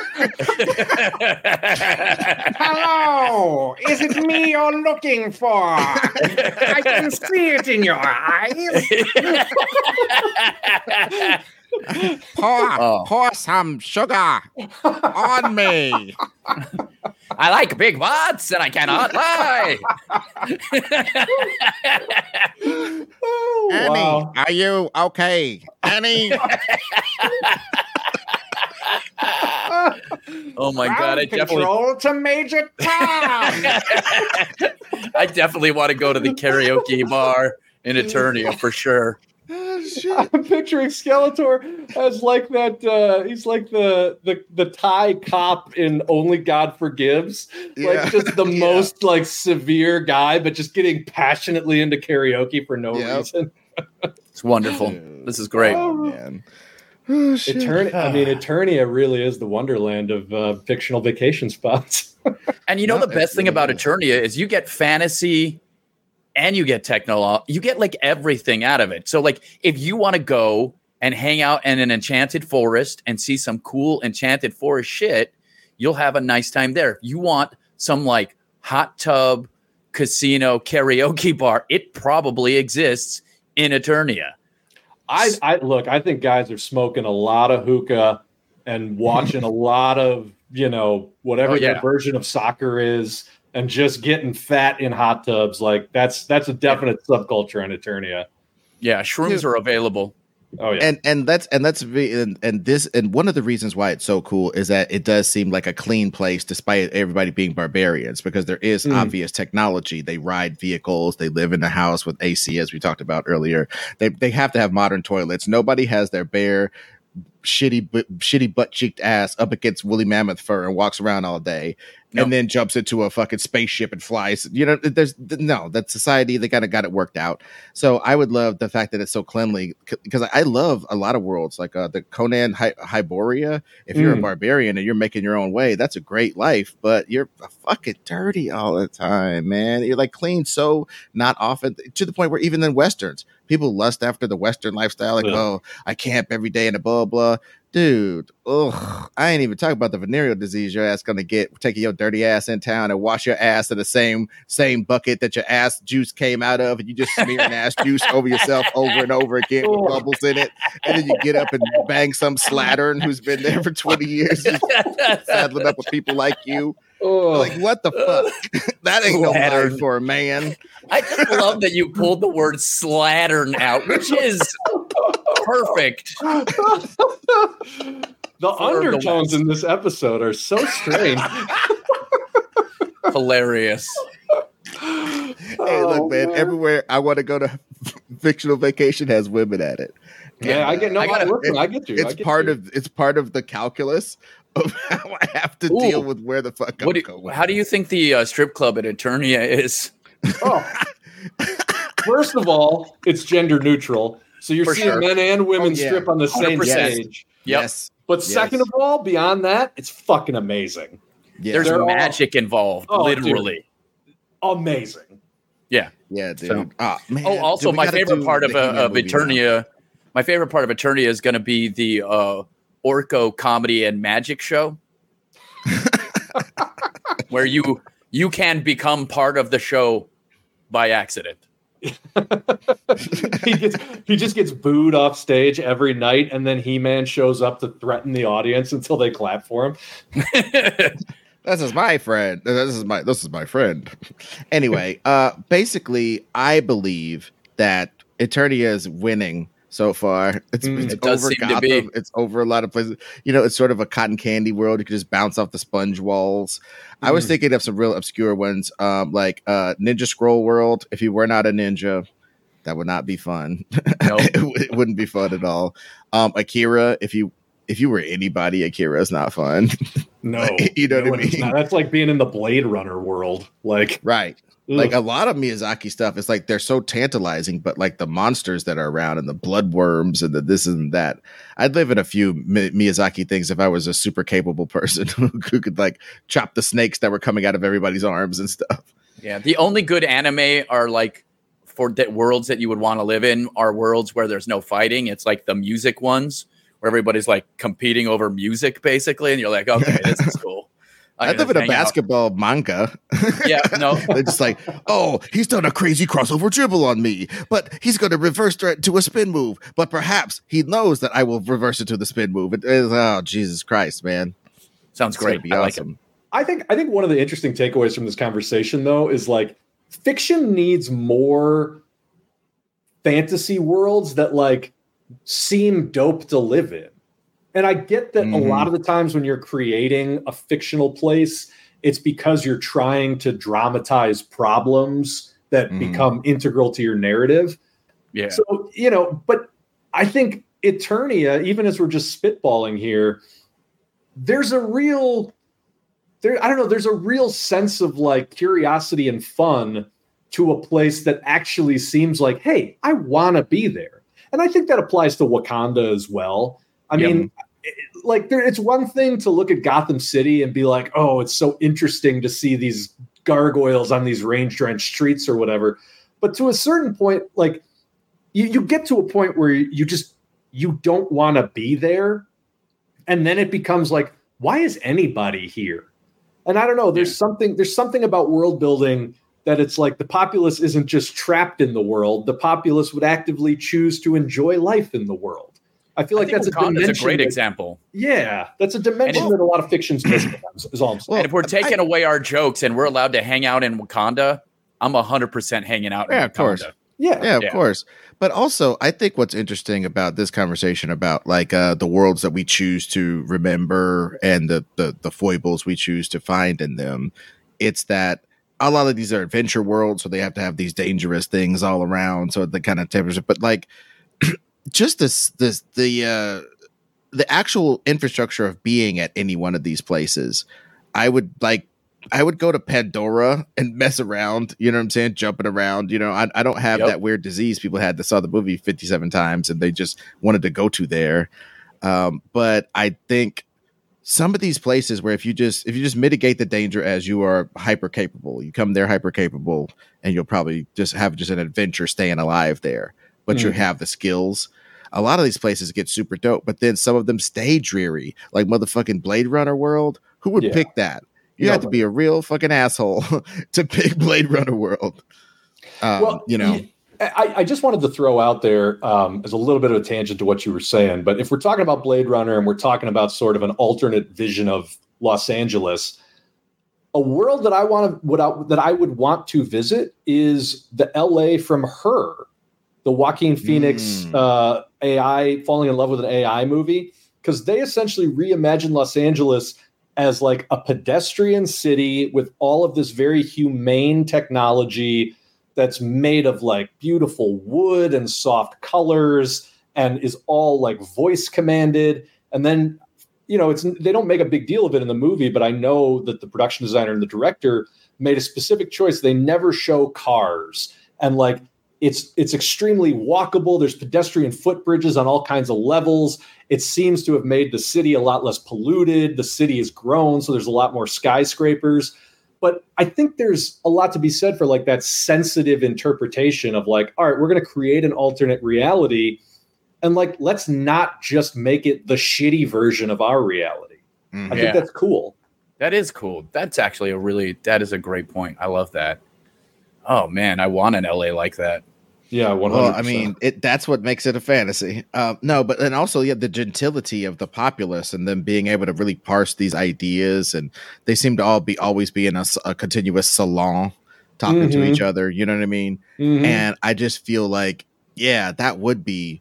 Hello, is it me you're looking for? I can see it in your eyes. Pour, Oh. pour some sugar on me. I like big butts and I cannot lie. Oh, Annie, wow. are you okay? Annie, oh my god, I ground definitely control to Major Tom. I definitely want to go to the karaoke bar in Eternia for sure. Oh, shit. I'm picturing Skeletor as like that. Uh, he's like the the the Thai cop in Only God Forgives. Yeah. Like just the Yeah. most like severe guy, but just getting passionately into karaoke for no Yep. reason. It's wonderful. This is great. Oh, man. Oh, shit. Eternia, I mean, Eternia really is the wonderland of uh, fictional vacation spots. And you know No, the best thing really about is. Eternia is you get fantasy and you get technology. You get like everything out of it. So like if you want to go and hang out in an enchanted forest and see some cool enchanted forest shit, you'll have a nice time there. If you want some like hot tub casino karaoke bar, it probably exists in Eternia. I, I look. I think guys are smoking a lot of hookah and watching a lot of you know whatever Oh, yeah. their version of soccer is, and just getting fat in hot tubs. Like that's that's a definite subculture in Eternia. Yeah, shrooms are available. Oh yeah, and and that's and that's ve- and, and this and one of the reasons why it's so cool is that it does seem like a clean place despite everybody being barbarians because there is Mm. obvious technology they ride vehicles they live in a house with ac as we talked about earlier they, they have to have modern toilets nobody has their bare shitty bu- shitty butt cheeked ass up against woolly mammoth fur and walks around all day And then jumps into a fucking spaceship and flies. You know, there's no that society they kind of got it worked out. So I would love the fact that it's so cleanly because I love a lot of worlds like uh, the Conan Hy- Hyboria. If you're a Mm. barbarian and you're making your own way, that's a great life. But you're fucking dirty all the time, man. You're like clean so not often to the point where even in westerns, people lust after the western lifestyle. Like, Yeah. oh, I camp every day and a blah blah. Dude, ugh, I ain't even talking about the venereal disease your ass gonna get taking your dirty ass in town and wash your ass in the same same bucket that your ass juice came out of, and you just smearing ass juice over yourself over and over again with bubbles in it, and then you get up and bang some slattern who's been there for twenty years, saddling up with people like you. Oh, Like, what the fuck? that ain't no Slattern. life for a man. I just love that you pulled the word slattern out, which is perfect. the For the undertones in this episode are so strange. Hilarious. Hey, Oh, look, man, man. everywhere I want to go to fictional vacation has women at it. Yeah, I get no. I I, gotta- listen, I get you. It's get part you. of it's part of the calculus of how I have to Ooh. deal with where the fuck I'm What do, going. how do you think the uh, strip club at Eternia is? Oh. First of all, it's gender neutral, so you're For seeing sure. men and women Oh, yeah. strip on the same 100%. stage. Yep. Yes, But Yes. second of all, beyond that, it's fucking amazing. yeah, There's They're all- magic involved, Oh, dude. literally. Amazing. Yeah. yeah, dude. So- Ah, man, Oh, also, dude, my favorite part of, uh, of movie now. Eternia, my favorite part of Eternia is going to be the uh, Orko comedy and magic show, where you you can become part of the show by accident. He gets he just gets booed off stage every night, and then He Man shows up to threaten the audience until they clap for him. This is my friend. This is my this is my friend. Anyway, uh basically I believe that Eternia is winning so far. It's, Mm. it's It over seem to be. Gotham. It's over a lot of places. You know, it's sort of a cotton candy world. You can just bounce off the sponge walls. I was Mm. thinking of some real obscure ones, um, like uh Ninja Scroll World. If you were not a ninja, that would not be fun. Nope. it, w- it wouldn't be fun at all. Um, Akira, if you if you were anybody, Akira is not fun. No, You know what I mean? not. That's like being in the Blade Runner world. Like, right. Like a lot of Miyazaki stuff, it's like they're so tantalizing, but like the monsters that are around and the bloodworms and the this and that. I'd live in a few Mi- Miyazaki things if I was a super capable person who could like chop the snakes that were coming out of everybody's arms and stuff. Yeah, the only good anime are like for the worlds that you would want to live in are worlds where there's no fighting. It's like the music ones where everybody's like competing over music basically, and you're like, okay, this is cool. I can live in a hang out. basketball manga. Yeah, no. They're just like, oh, he's done a crazy crossover dribble on me, but he's going to reverse it to a spin move. But perhaps he knows that I will reverse it to the spin move. It is, oh, Jesus Christ, man. Sounds It's great. be I like it. I think I think one of the interesting takeaways from this conversation though is like fiction needs more fantasy worlds that like seem dope to live in. And I get that a Mhm. lot of the times when you're creating a fictional place, it's because you're trying to dramatize problems that Mhm. become integral to your narrative. Yeah. So, you know, but I think Eternia, even as we're just spitballing here, there's a real there, I don't know, there's a real sense of like curiosity and fun to a place that actually seems like, hey, I want to be there. And I think that applies to Wakanda as well. I Yeah. mean, like there, it's one thing to look at Gotham City and be like, oh, it's so interesting to see these gargoyles on these rain drenched streets or whatever. But to a certain point, like you, you get to a point where you just you don't want to be there. And then it becomes like, why is anybody here? And I don't know, there's something there's something about world building that it's like the populace isn't just trapped in the world. The populace would actively choose to enjoy life in the world. I feel like think that's a dimension. a great that- example. Yeah, that's a dimension And it- that a lot of fictions miss. sometimes, Is all I'm saying. Well, and if we're I- taking away our jokes and we're allowed to hang out in Wakanda, I'm 100% hanging out in Yeah, Wakanda. of course. yeah, yeah, of Yeah. course. But also, I think what's interesting about this conversation about like uh, the worlds that we choose to remember and the, the the foibles we choose to find in them, it's that a lot of these are adventure worlds, so they have to have these dangerous things all around. So the kind of temperature, but like just this this the uh the actual infrastructure of being at any one of these places, I would like I would go to Pandora and mess around, you know what I'm saying? Jumping around. You know, I, I don't have Yep. that weird disease people had that saw the movie 57 times and they just wanted to go to there. Um, but I think some of these places where if you just if you just mitigate the danger as you are hyper capable, you come there hyper capable, and you'll probably just have just an adventure staying alive there. But you Mhm. have the skills. A lot of these places get super dope, but then some of them stay dreary, like motherfucking Blade Runner world. Who would Yeah. pick that? You have to be a real fucking asshole to pick Blade Runner world. Um, you know, I, I just wanted to throw out there um, as a little bit of a tangent to what you were saying, but if we're talking about Blade Runner and we're talking about sort of an alternate vision of Los Angeles, a world that I want to would I, that I would want to visit is the L.A. from Her, the Joaquin Phoenix Mm. uh, AI falling in love with an AI movie, because they essentially reimagined Los Angeles as like a pedestrian city with all of this very humane technology that's made of like beautiful wood and soft colors and is all like voice commanded. And then you know it's they don't make a big deal of it in the movie but i know that the production designer and the director made a specific choice. They never show cars. And like it's it's extremely walkable there's pedestrian footbridges on all kinds of levels it seems to have made the city a lot less polluted the city has grown so there's a lot more skyscrapers but i think there's a lot to be said for like that sensitive interpretation of like all right we're going to create an alternate reality and like let's not just make it the shitty version of our reality Mhm. i Yeah. think that's cool That is cool. That's actually a really that is a great point. I love that. Oh man, I want an LA like that. yeah 100 Well, I mean, it that's what makes it a fantasy. Um, no, but and also yeah, the gentility of the populace and them being able to really parse these ideas, and they seem to all be always be in a, s- a continuous salon talking to Mhm. each other. You know what I mean? Mhm. And I just feel like, yeah, that would be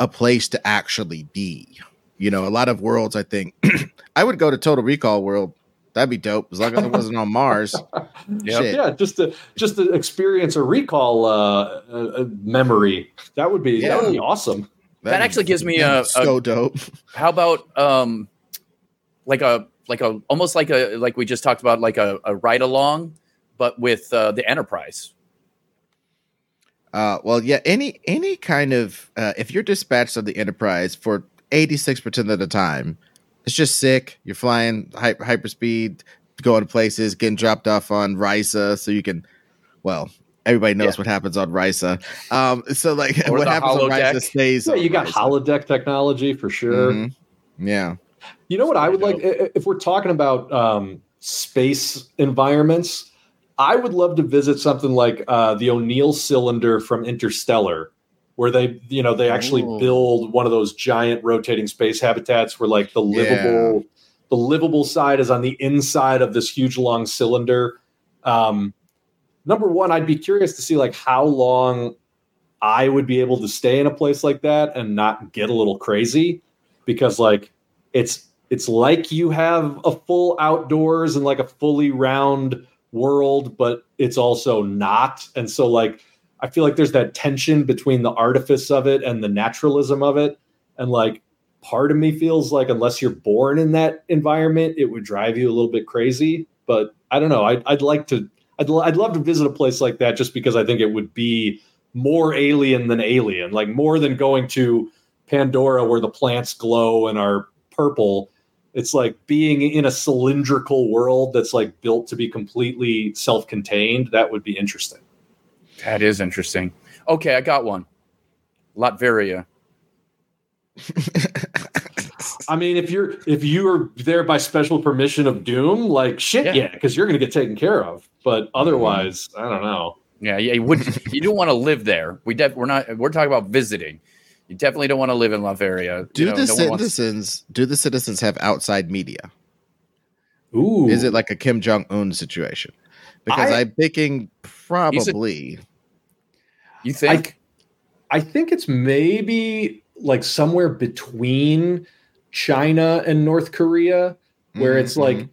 a place to actually be. You know, a lot of worlds. I think I would go to Total Recall World. That'd be dope as long as it wasn't on Mars. Yep. Yeah just to just to experience a recall uh, memory that would be that would be awesome That actually gives me a- so dope. How about um like a like a almost like a like we just talked about like a, a ride along, but with uh, the Enterprise. Uh, well, yeah, any any kind of uh, if you're dispatched on the Enterprise for 86 percent of the time, it's just sick. You're flying hyper hyperspeed, going to places, getting dropped off on Risa, so you can. Well, everybody knows Yeah. what happens on Risa. Um, so like, Or what the happens on holodeck. Risa stays. yeah on you got Risa. holodeck technology for sure Mhm. Yeah. You know what I would pretty like i- i- if we're talking about um, space environments. I would love to visit something like uh, the O'Neill cylinder from Interstellar, where they, you know, they actually Ooh. build one of those giant rotating space habitats where like the livable, the livable side is on the inside of this huge long cylinder. Um, number one, I'd be curious to see like how long I would be able to stay in a place like that and not get a little crazy because like it's it's like you have a full outdoors and like a fully round world but it's also not and so like i feel like there's that tension between the artifice of it and the naturalism of it. And like part of me feels like unless you're born in that environment it would drive you a little bit crazy. But i don't know. I'd, I'd like to I'd, lo- I'd love to visit a place like that just because i think it would be more alien than alien like more than going to pandora where the plants glow and are purple. It's like being in a cylindrical world that's like built to be completely self-contained. That would be interesting That is interesting. Okay, I got one. Latveria. i mean if you're if you are there by special permission of doom like shit Yeah. yeah because you're going to get taken care of but mm-hmm. otherwise i don't know Yeah, yeah. You wouldn't. you don't want to live there. We def, we're not we're talking about visiting. You definitely don't want to live in Latveria. Do You know, the no one wants- citizens do the citizens have outside media? ooh Is it like a Kim Jong Un situation? Because I- I, am thinking probably. You think? I think it's maybe like somewhere between China and North Korea, where it's Mhm, like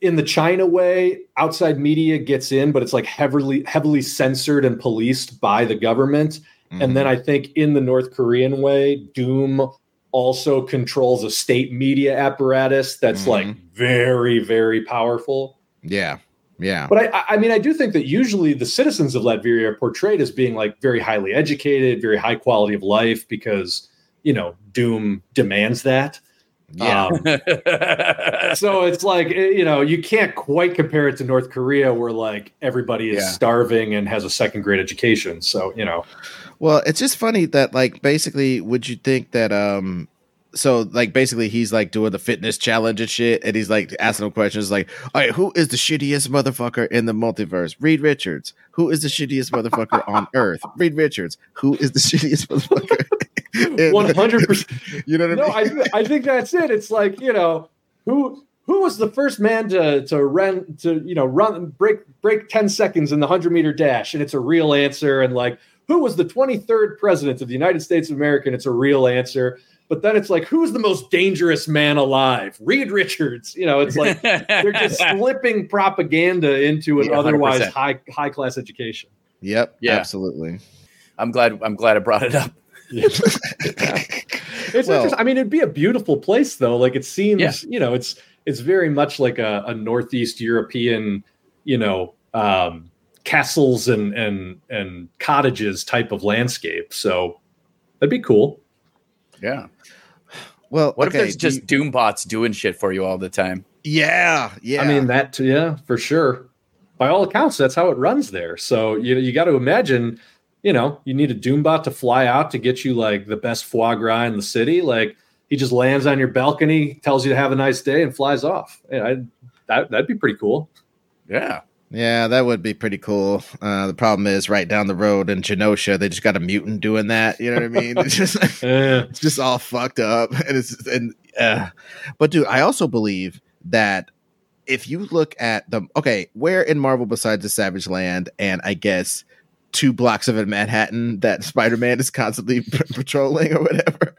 in the China way, outside media gets in, but it's like heavily heavily censored and policed by the government. mhm, And then I think in the North Korean way, Doom also controls a state media apparatus that's Mhm. like very, very powerful. Yeah. Yeah. But I- I, mean, I do think that usually the citizens of Latveria are portrayed as being like very highly educated, very high quality of life because, you know, Doom demands that. Yeah. Um, so it's like, eh, you know, you can't quite compare it to North Korea where like everybody is Yeah. starving and has a second grade education. So, you know, Well, it's just funny that like basically would you think that um so like basically he's like doing the fitness challenge and shit and he's like asking them questions like, all right, who is the shittiest motherfucker in the multiverse? Reed Richards. Who is the shittiest motherfucker on Earth? Reed Richards. Who is the shittiest motherfucker? 100%. You know what no, I mean? I, I think that's it. It's like, you know, who who was the first man to to run to you know run break break 10 seconds in the 100 meter dash and it's a real answer and like who was the 23rd president of the United States of America and it's a real answer but then it's like who's the most dangerous man alive Reed Richards you know it's like they're just slipping propaganda into an Yeah, otherwise high high class education Yep. Yeah. Absolutely. I'm glad. I'm glad I brought it up. It's Well- interesting. I mean, it'd be a beautiful place though. Like it seems, Yeah. you know, it's it's very much like a, a northeast European, you know, um, castles and and and cottages type of landscape. So that'd be cool. Yeah. Well, What if there's do just doom bots doing shit for you all the time? yeah, yeah. I mean, that too, yeah, for sure. By all accounts, that's how it runs there. So you you got to imagine, you know, you need a Doombot to fly out to get you like the best foie gras in the city. Like he just lands on your balcony, tells you to have a nice day, and flies off. Yeah, I, that that'd be pretty cool. Yeah. Yeah, that would be pretty cool. Uh, the problem is, right down the road in Genosha, they just got a mutant doing that. You know what I mean? It's just, Eh. it's just all fucked up, and it's and. Uh, but dude, I also believe that if you look at the okay, where in Marvel besides the Savage Land and I guess two blocks of it in Manhattan that Spider Man is constantly patrolling or whatever,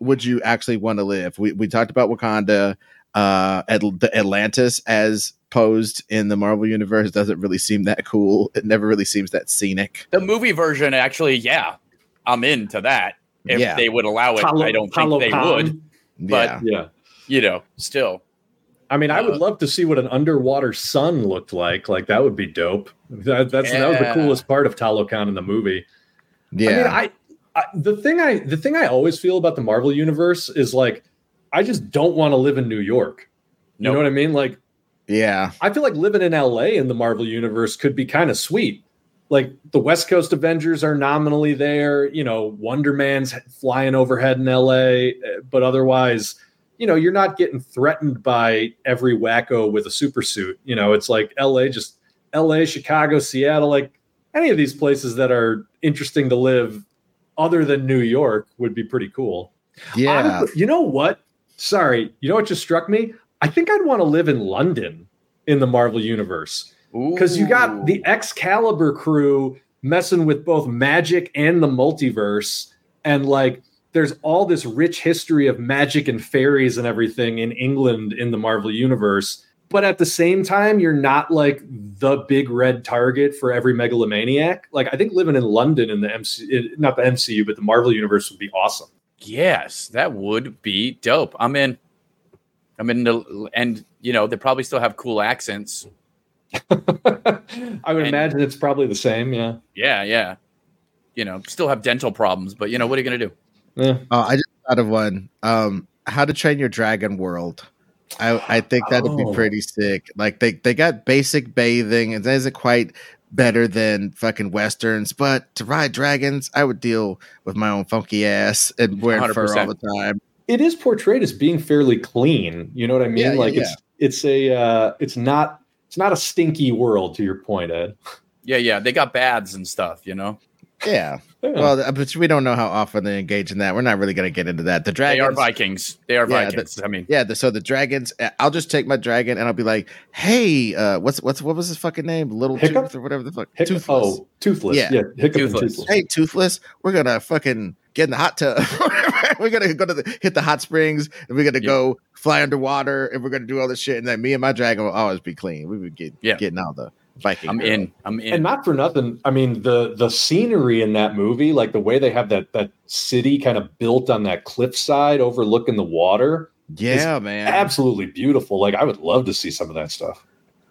would you actually want to live? We we talked about Wakanda, uh, at the Atlantis as posed in the Marvel universe doesn't really seem that cool. It never really seems that scenic. The movie version, actually, yeah, I'm into that. If Yeah. they would allow it, Talo- I don't think they Talokan. would. But- yeah. Yeah. You know, still. I mean, I would Uh, love to see what an underwater sun looked like. Like that would be dope. That, that's that was the coolest part of Talokan in the movie. yeah, I mean, I, I the thing I the thing I always feel about the Marvel universe is like I just don't want to live in New York. You Nope. know what I mean? Like yeah, I feel like living in LA in the Marvel universe could be kind of sweet. Like the West Coast Avengers are nominally there, you know, Wonder Man's flying overhead in LA, eh, but otherwise, you know, you're not getting threatened by every wacko with a super suit. You know, it's like LA, just LA, Chicago, Seattle, like any of these places that are interesting to live other than New York would be pretty cool. yeah. Honestly, you know what? Sorry, you know what just struck me? I think I'd want to live in London in the Marvel universe because you got the Excalibur crew messing with both magic and the multiverse, and like there's all this rich history of magic and fairies and everything in England in the Marvel universe. But at the same time, you're not like the big red target for every megalomaniac. Like I think living in London in the MC, not the MCU, but the Marvel universe would be awesome. Yes, that would be dope. I'm in. I'm in the and you know they probably still have cool accents. I would And- imagine it's probably the same. Yeah. Yeah, yeah. You know, still have dental problems, but you know what are you gonna do? Yeah. Oh, I just thought of one. Um, How to Train Your Dragon World. I I think that'd Oh. be pretty sick. Like they they got basic bathing, and that isn't quite better than fucking westerns. But to ride dragons, I would deal with my own funky ass and wearing fur all the time. It is portrayed as being fairly clean. You know what I mean? Yeah, yeah, like yeah. it's it's a uh, it's not it's not a stinky world. To your point, Ed. Yeah, yeah. They got baths and stuff. You know, Yeah. Yeah. Well, uh, but we don't know how often they engage in that. We're not really going to get into that. The they are. Vikings. They are Yeah, Vikings. I mean, Yeah, the, so the dragons. uh, I'll just take my dragon and I'll be like, "Hey, uh, what's what's what was his fucking name? Little Hiccup? Tooth or whatever the fuck. Hic- Toothless. Oh, toothless. Yeah. Yeah, hiccup Toothless. toothless. Hey, Toothless, we're gonna fucking get in the hot tub. we're gonna go to the, hit the hot springs and we're gonna Yeah. go fly underwater and we're gonna do all this shit. And then me and my dragon will always be clean. We would get Yeah. getting all the Viking. I'm girl. in. I'm in. and not for nothing i mean the the scenery in that movie like the way they have that that city kind of built on that cliffside overlooking the water Yeah, man. absolutely beautiful like i would love to see some of that stuff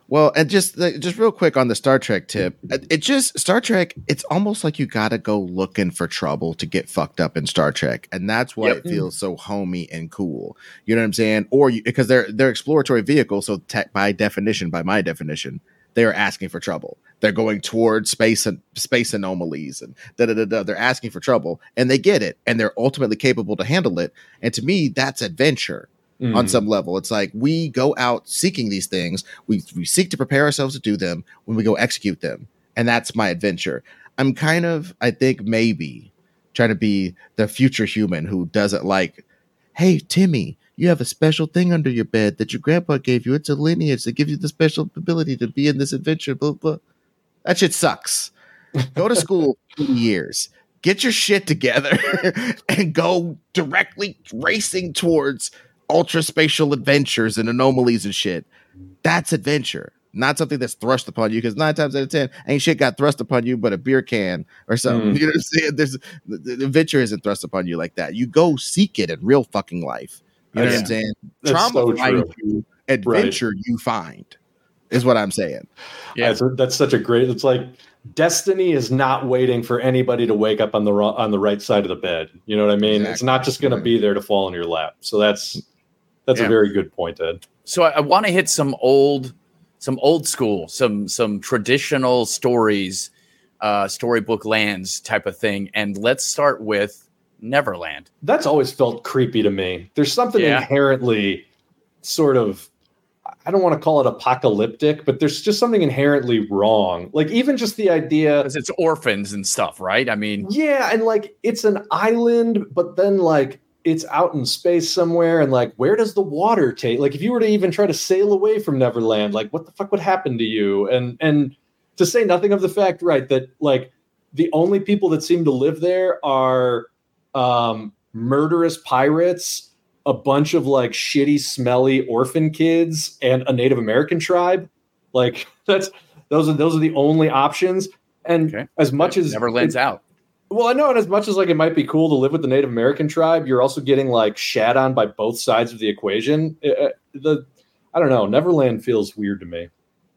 Well, and just like, just real quick on the Star Trek tip, mm-hmm. it it just Star Trek. It's almost like you got to go looking for trouble to get fucked up in Star Trek, and that's why Yep. it feels so homey and cool. You know what I'm saying? Or because they're they're exploratory vehicles, so tech by definition, by my definition, they are asking for trouble. They're going towards space and space anomalies and da da da da. They're asking for trouble, and they get it, and they're ultimately capable to handle it. And to me, that's adventure on Mm. some level. It's like we go out seeking these things. We we seek to prepare ourselves to do them when we go execute them. And that's my adventure. I'm kind of, I think maybe trying to be the future human who doesn't like, hey, Timmy, you have a special thing under your bed that your grandpa gave you. It's a lineage that gives you the special ability to be in this adventure. Blah blah. That shit sucks. Go to school years. Get your shit together and go directly racing towards ultra spatial adventures and anomalies and shit. That's adventure, not something that's thrust upon you. Because nine times out of ten, ain't shit got thrust upon you but a beer can or something. Mm. You know what I'm saying? There's the, the adventure isn't thrust upon you like that. You go seek it in real fucking life. You know what I'm That's- saying? that's Trauma so finds true. you, adventure you find. Is what I'm saying. Yeah. That's, that's such a great. It's like destiny is not waiting for anybody to wake up on the wrong, on the right side of the bed. You know what I mean? It's not just going to be there to fall in your lap. So that's that's Yeah. a very good point, Ed. so I, I want to hit some old, some old school, some some traditional stories, uh, storybook lands type of thing, and let's start with Neverland. That's always felt creepy to me. There's something Yeah. inherently sort of I don't want to call it apocalyptic, but there's just something inherently wrong. Like even just the idea Because it's orphans and stuff, right? I mean, Yeah, and like it's an island, but then like it's out in space somewhere, and like where does the water take? Like if you were to even try to sail away from Neverland, like what the fuck would happen to you? And and to say nothing of the fact, right, that like the only people that seem to live there are um murderous pirates, a bunch of like shitty, smelly orphan kids, and a Native American tribe. Like that's those are those are the only options. And Okay. as much as Neverland's out. Well, I know, and as much as like it might be cool to live with the Native American tribe, you're also getting like shat on by both sides of the equation. Uh, uh, the I don't know, Neverland feels weird to me.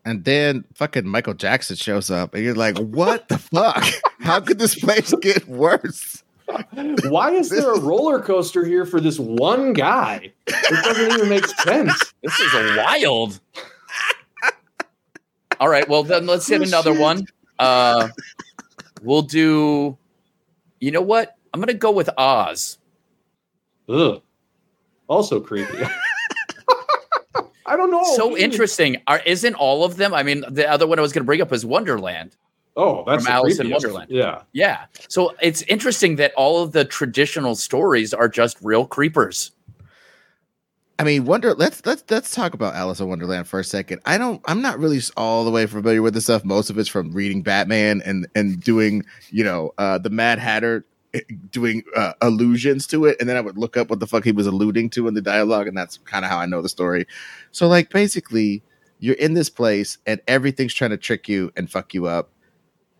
And then fucking Michael Jackson shows up, and you're like, "What the fuck? How could this place get worse?" Why is there a roller coaster here for this one guy? It doesn't even make sense. This is wild. All right, well then let's hit Oh, another shit. one. Uh, we'll do. You know what? I'm gonna go with Oz. Ugh. Also creepy. I don't know. so interesting. Are, isn't all of them? I mean, the other one I was going to bring up is Wonderland. Oh, that's From Alice in. Wonderland. Yeah. Yeah. So it's interesting that all of the traditional stories are just real creepers. I mean, Wonder. Let's let's let's talk about Alice in Wonderland for a second. I don't. I'm not really all the way familiar with this stuff. Most of it's from reading Batman and and doing you know uh, the Mad Hatter eh, doing uh, allusions to it, and then I would look up what the fuck he was alluding to in the dialogue, and that's kind of how I know the story. So like basically, you're in this place, and everything's trying to trick you and fuck you up,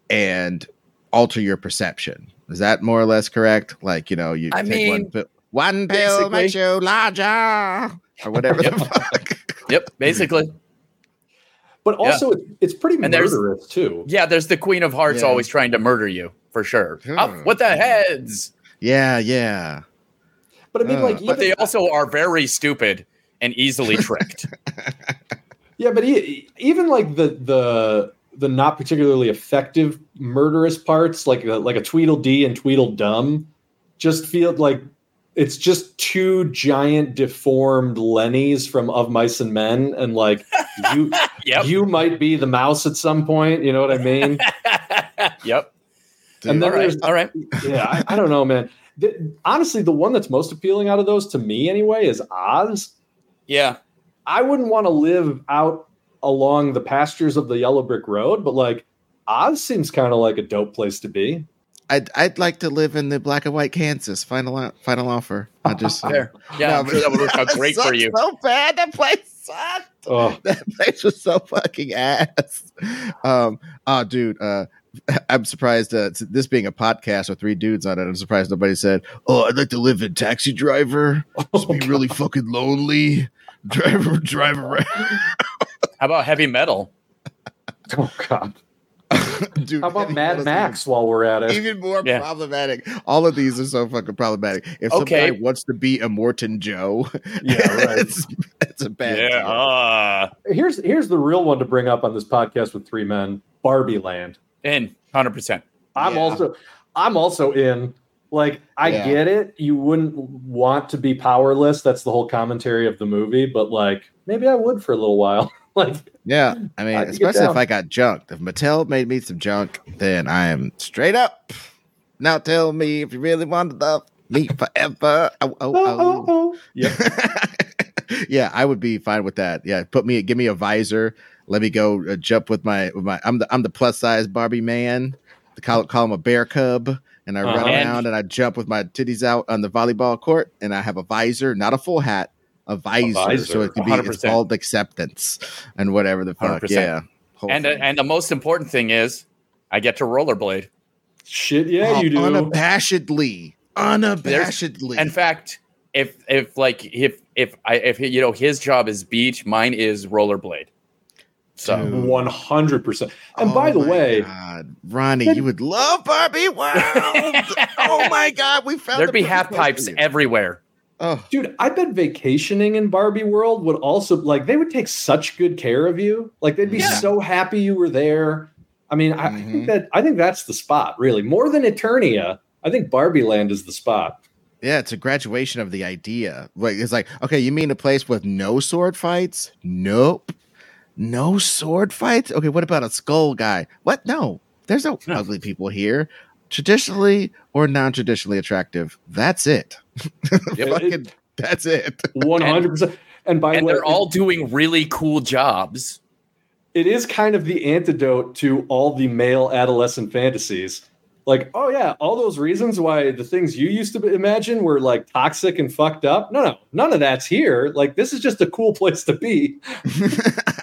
and alter your perception. Is that more or less correct? Like you know, you I take mean, pi- one pill makes basically- you larger, or whatever the fuck. Yep. Basically. But Yeah. also it- it's pretty And there's- murderous too. Yeah. There's the Queen of Hearts Yeah. always trying to murder you for sure. Hmm. Up with the heads. Yeah, yeah. But I mean, Uh, like, but But they also are very stupid and easily tricked. Yeah, but e- even like the the the not particularly effective murderous parts, like a, like a Tweedledee and Tweedledum, just feel like it's just two giant deformed Lennies from Of Mice and Men, and like you yep. you might be the mouse at some point. You know what I mean? yep. And then All right. there's All right. yeah, I, I don't know, man. The- honestly, the one that's most appealing out of those to me, anyway, is Oz. Yeah. I wouldn't want to live out along the pastures of the yellow brick road, but like Oz seems kind of like a dope place to be. I'd I'd like to live in the black and white Kansas. Final final offer. I just There. Yeah. I'm sure that would work out great for you. So bad that place sucked. Oh, That place was so fucking ass. Um, oh, dude. Uh, I'm surprised. Uh, this being a podcast with three dudes on it, I'm surprised nobody said, "Oh, I'd like to live in taxi driver. Just be really fucking lonely. driver, drive around." How about heavy metal? oh God. Dude, How about Eddie Mad Wallace Max while we're at it? even more Yeah. problematic. All of these are so fucking problematic. If some Okay. guy wants to be Immortan Joe, Yeah, right. it's, it's a bad yeah. deal. Uh, Here's here's the real one to bring up on this podcast with three men. Barbie Land. in 100%. I'm Yeah. also I'm also in. Like I Yeah. get it. You wouldn't want to be powerless. That's the whole commentary of the movie. But like maybe I would for a little while. like Yeah, I mean, I especially if. I got junked. If Mattel made me some junk, then I am straight up. Now tell me if you really want to love me forever. Oh, oh, oh, oh, oh. oh. Yeah. yeah, I would be fine with that. Yeah, put me, give me a visor. Let me go uh, jump with my, with my. I'm the, I'm the plus size Barbie man. They call, call him a bear cub, and I run Uh-huh. around and I jump with my titties out on the volleyball court, and I have a visor, not a full hat, a visor, so visor. it can be it's 100%. called acceptance and whatever the fuck. 100%. Yeah, Whole And, uh, and the most important thing is, I get to rollerblade. Shit, yeah, you do. unabashedly, unabashedly. In fact, if if like if if I if you know his job is beach, mine is rollerblade. So One hundred percent. And Oh by the my way, God. Ronnie, you would love Barbie World. oh my God, we found there'd the be perfect half pipes everywhere. Oh, dude, I bet vacationing in Barbie World would also like they would take such good care of you. Like they'd be Yeah. so happy you were there. I mean, I, I think mm-hmm. that I think that's the spot, really. More than Eternia, I think Barbie Land is the spot. yeah, it's a graduation of the idea. Like it's like, okay, you mean a place with no sword fights? Nope. No sword fights? Okay, what about a skull guy? What? No. There's no No. ugly people here. Traditionally or non-traditionally attractive. That's it. Yep. Fucking, that's it. One hundred percent. And by the And way, they're all doing really cool jobs. it is kind of the antidote to all the male adolescent fantasies. Like, oh yeah, all those reasons why the things you used to imagine were like toxic and fucked up. No, no, none of that's here. Like, this is just a cool place to be.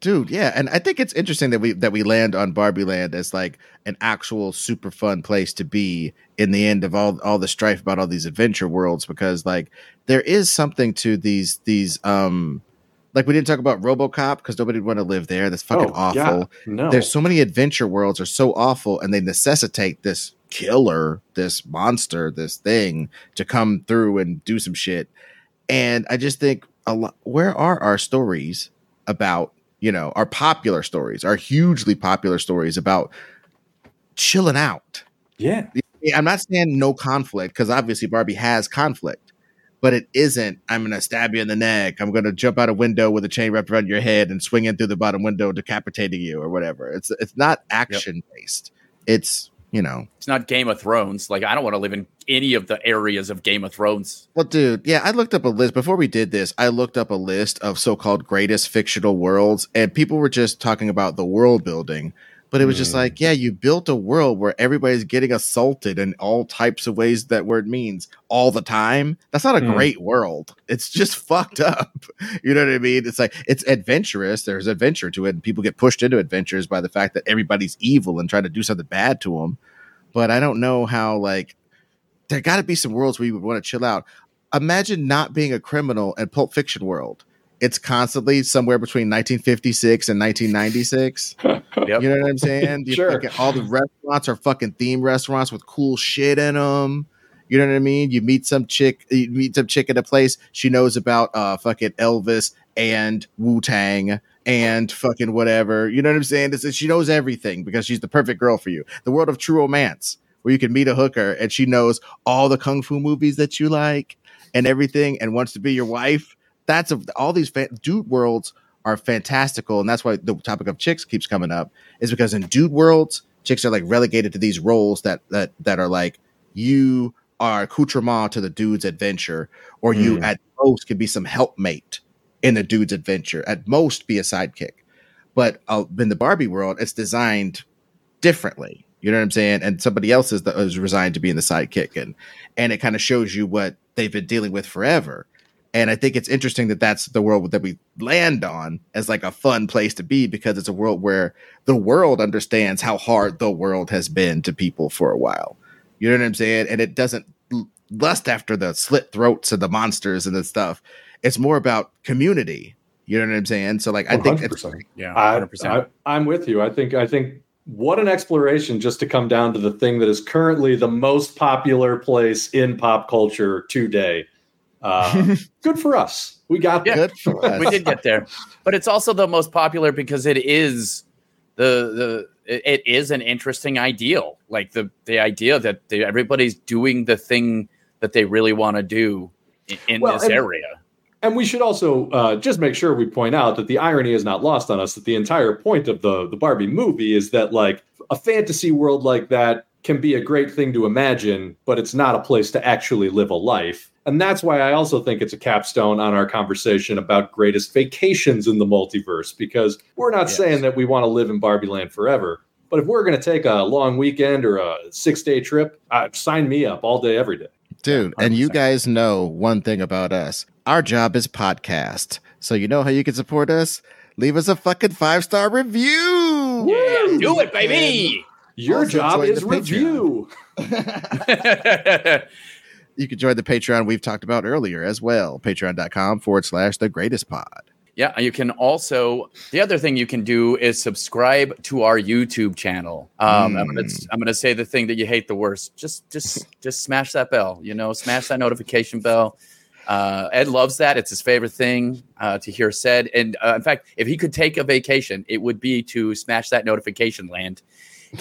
Dude, yeah, and I think it's interesting that we that we land on Barbie Land as like an actual super fun place to be in the end of all all the strife about all these adventure worlds because like there is something to these these um like we didn't talk about RoboCop because nobody would want to live there. That's fucking Oh, yeah. awful. No, There's so many adventure worlds are so awful and they necessitate this killer, this monster, this thing to come through and do some shit. And I just think a lot where are our stories about, you know, our popular stories, our hugely popular stories about chilling out. yeah, Yeah, I'm not saying no conflict because obviously Barbie has conflict, but it isn't. I'm gonna stab you in the neck. I'm gonna jump out a window with a chain wrapped around your head and swing in through the bottom window, decapitating you or whatever. It's it's not action based. It's you know. It's not Game of Thrones. Like I don't want to live in any of the areas of Game of Thrones. Well, dude, yeah, I looked up a list before we did this. I looked up a list of so-called greatest fictional worlds, and people were just talking about the world building. But it was just Mm. like, yeah, you built a world where everybody's getting assaulted in all types of ways that word means all the time. That's not a Mm. great world. It's just fucked up. You know what I mean? It's like it's adventurous. There's adventure to it, and people get pushed into adventures by the fact that everybody's evil and trying to do something bad to them. But I don't know how like there got to be some worlds where you would want to chill out. Imagine not being a criminal in Pulp Fiction world. It's constantly somewhere between 1956 and 1996. Yep. You know what I'm saying? Sure. fucking- all the restaurants are fucking theme restaurants with cool shit in them. You know what I mean? You meet some chick, you meet some chick at a place. She knows about uh fucking Elvis and Wu Tang and fucking whatever. You know what I'm saying? It's, she knows everything because she's the perfect girl for you. The world of true romance, where you can meet a hooker and she knows all the kung fu movies that you like and everything, and wants to be your wife. That's a, all these fa- dude worlds are fantastical, and that's why the topic of chicks keeps coming up. Is because in dude worlds, chicks are like relegated to these roles that that that are like you are accoutrement to the dude's adventure, or you Mm. at most could be some helpmate in the dude's adventure. At most, be a sidekick. But uh, in the Barbie world, it's designed differently. You know what I'm saying? And somebody else is, the, is resigned to being the sidekick, and and it kind of shows you what they've been dealing with forever. And I think it's interesting that that's the world that we land on as like a fun place to be because it's a world where the world understands how hard the world has been to people for a while. You know what I'm saying? And it doesn't lust after the slit throats and the monsters and the stuff. It's more about community. You know what I'm saying? So like I think it's 100%. Yeah, I. I, I'm with you. I think I think what an exploration just to come down to the thing that is currently the most popular place in pop culture today. Uh, good for us. We got Yeah. there. good for us. we did get there, but it's also the most popular because it is the the it- is an interesting ideal. Like the the idea that they, everybody's doing the thing that they really want to do in, in Well, this and- area. And we should also uh, just make sure we point out that the irony is not lost on us. That the entire point of the the Barbie movie is that like a fantasy world like that can be a great thing to imagine, but it's not a place to actually live a life. And that's why I also think it's a capstone on our conversation about greatest vacations in the multiverse, because we're not Yes. saying that we want to live in Barbie land forever. But if we're going to take a long weekend or a six day trip, uh, sign me up all day, every day. Dude, and you guys know one thing about us. Our job is podcast. So you know how you can support us? Leave us a fucking five star review. Yeah, do it, baby. Your job is review. You can join the Patreon we've talked about earlier as well. Patreon.com forward slash the greatest pod. Yeah, you can also. The other thing you can do is subscribe to our YouTube channel. Um, I'm gonna Mm. I'm gonna say the thing that you hate the worst. Just just just smash that bell. You know, smash that notification bell. Uh, Ed loves that. It's his favorite thing uh, to hear said. And uh, in fact, if he could take a vacation, it would be to smash that notification land.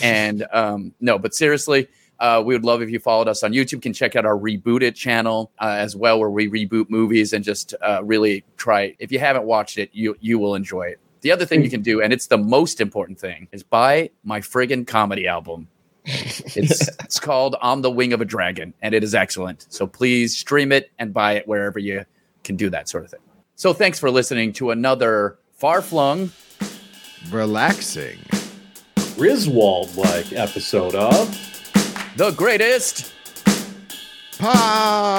And um, no, but seriously, uh, we would love if you followed us on YouTube. Can check out our Reboot It channel uh, as well, where we reboot movies and just uh, really try. If you haven't watched it, you you will enjoy it. The other thing you can do, and it's the most important thing, is buy my friggin' comedy album. It's it's called "On the Wing of a Dragon," and it is excellent. So please stream it and buy it wherever you can do that sort of thing. So thanks for listening to another far flung. Relaxing. Griswold like episode of the greatest pod.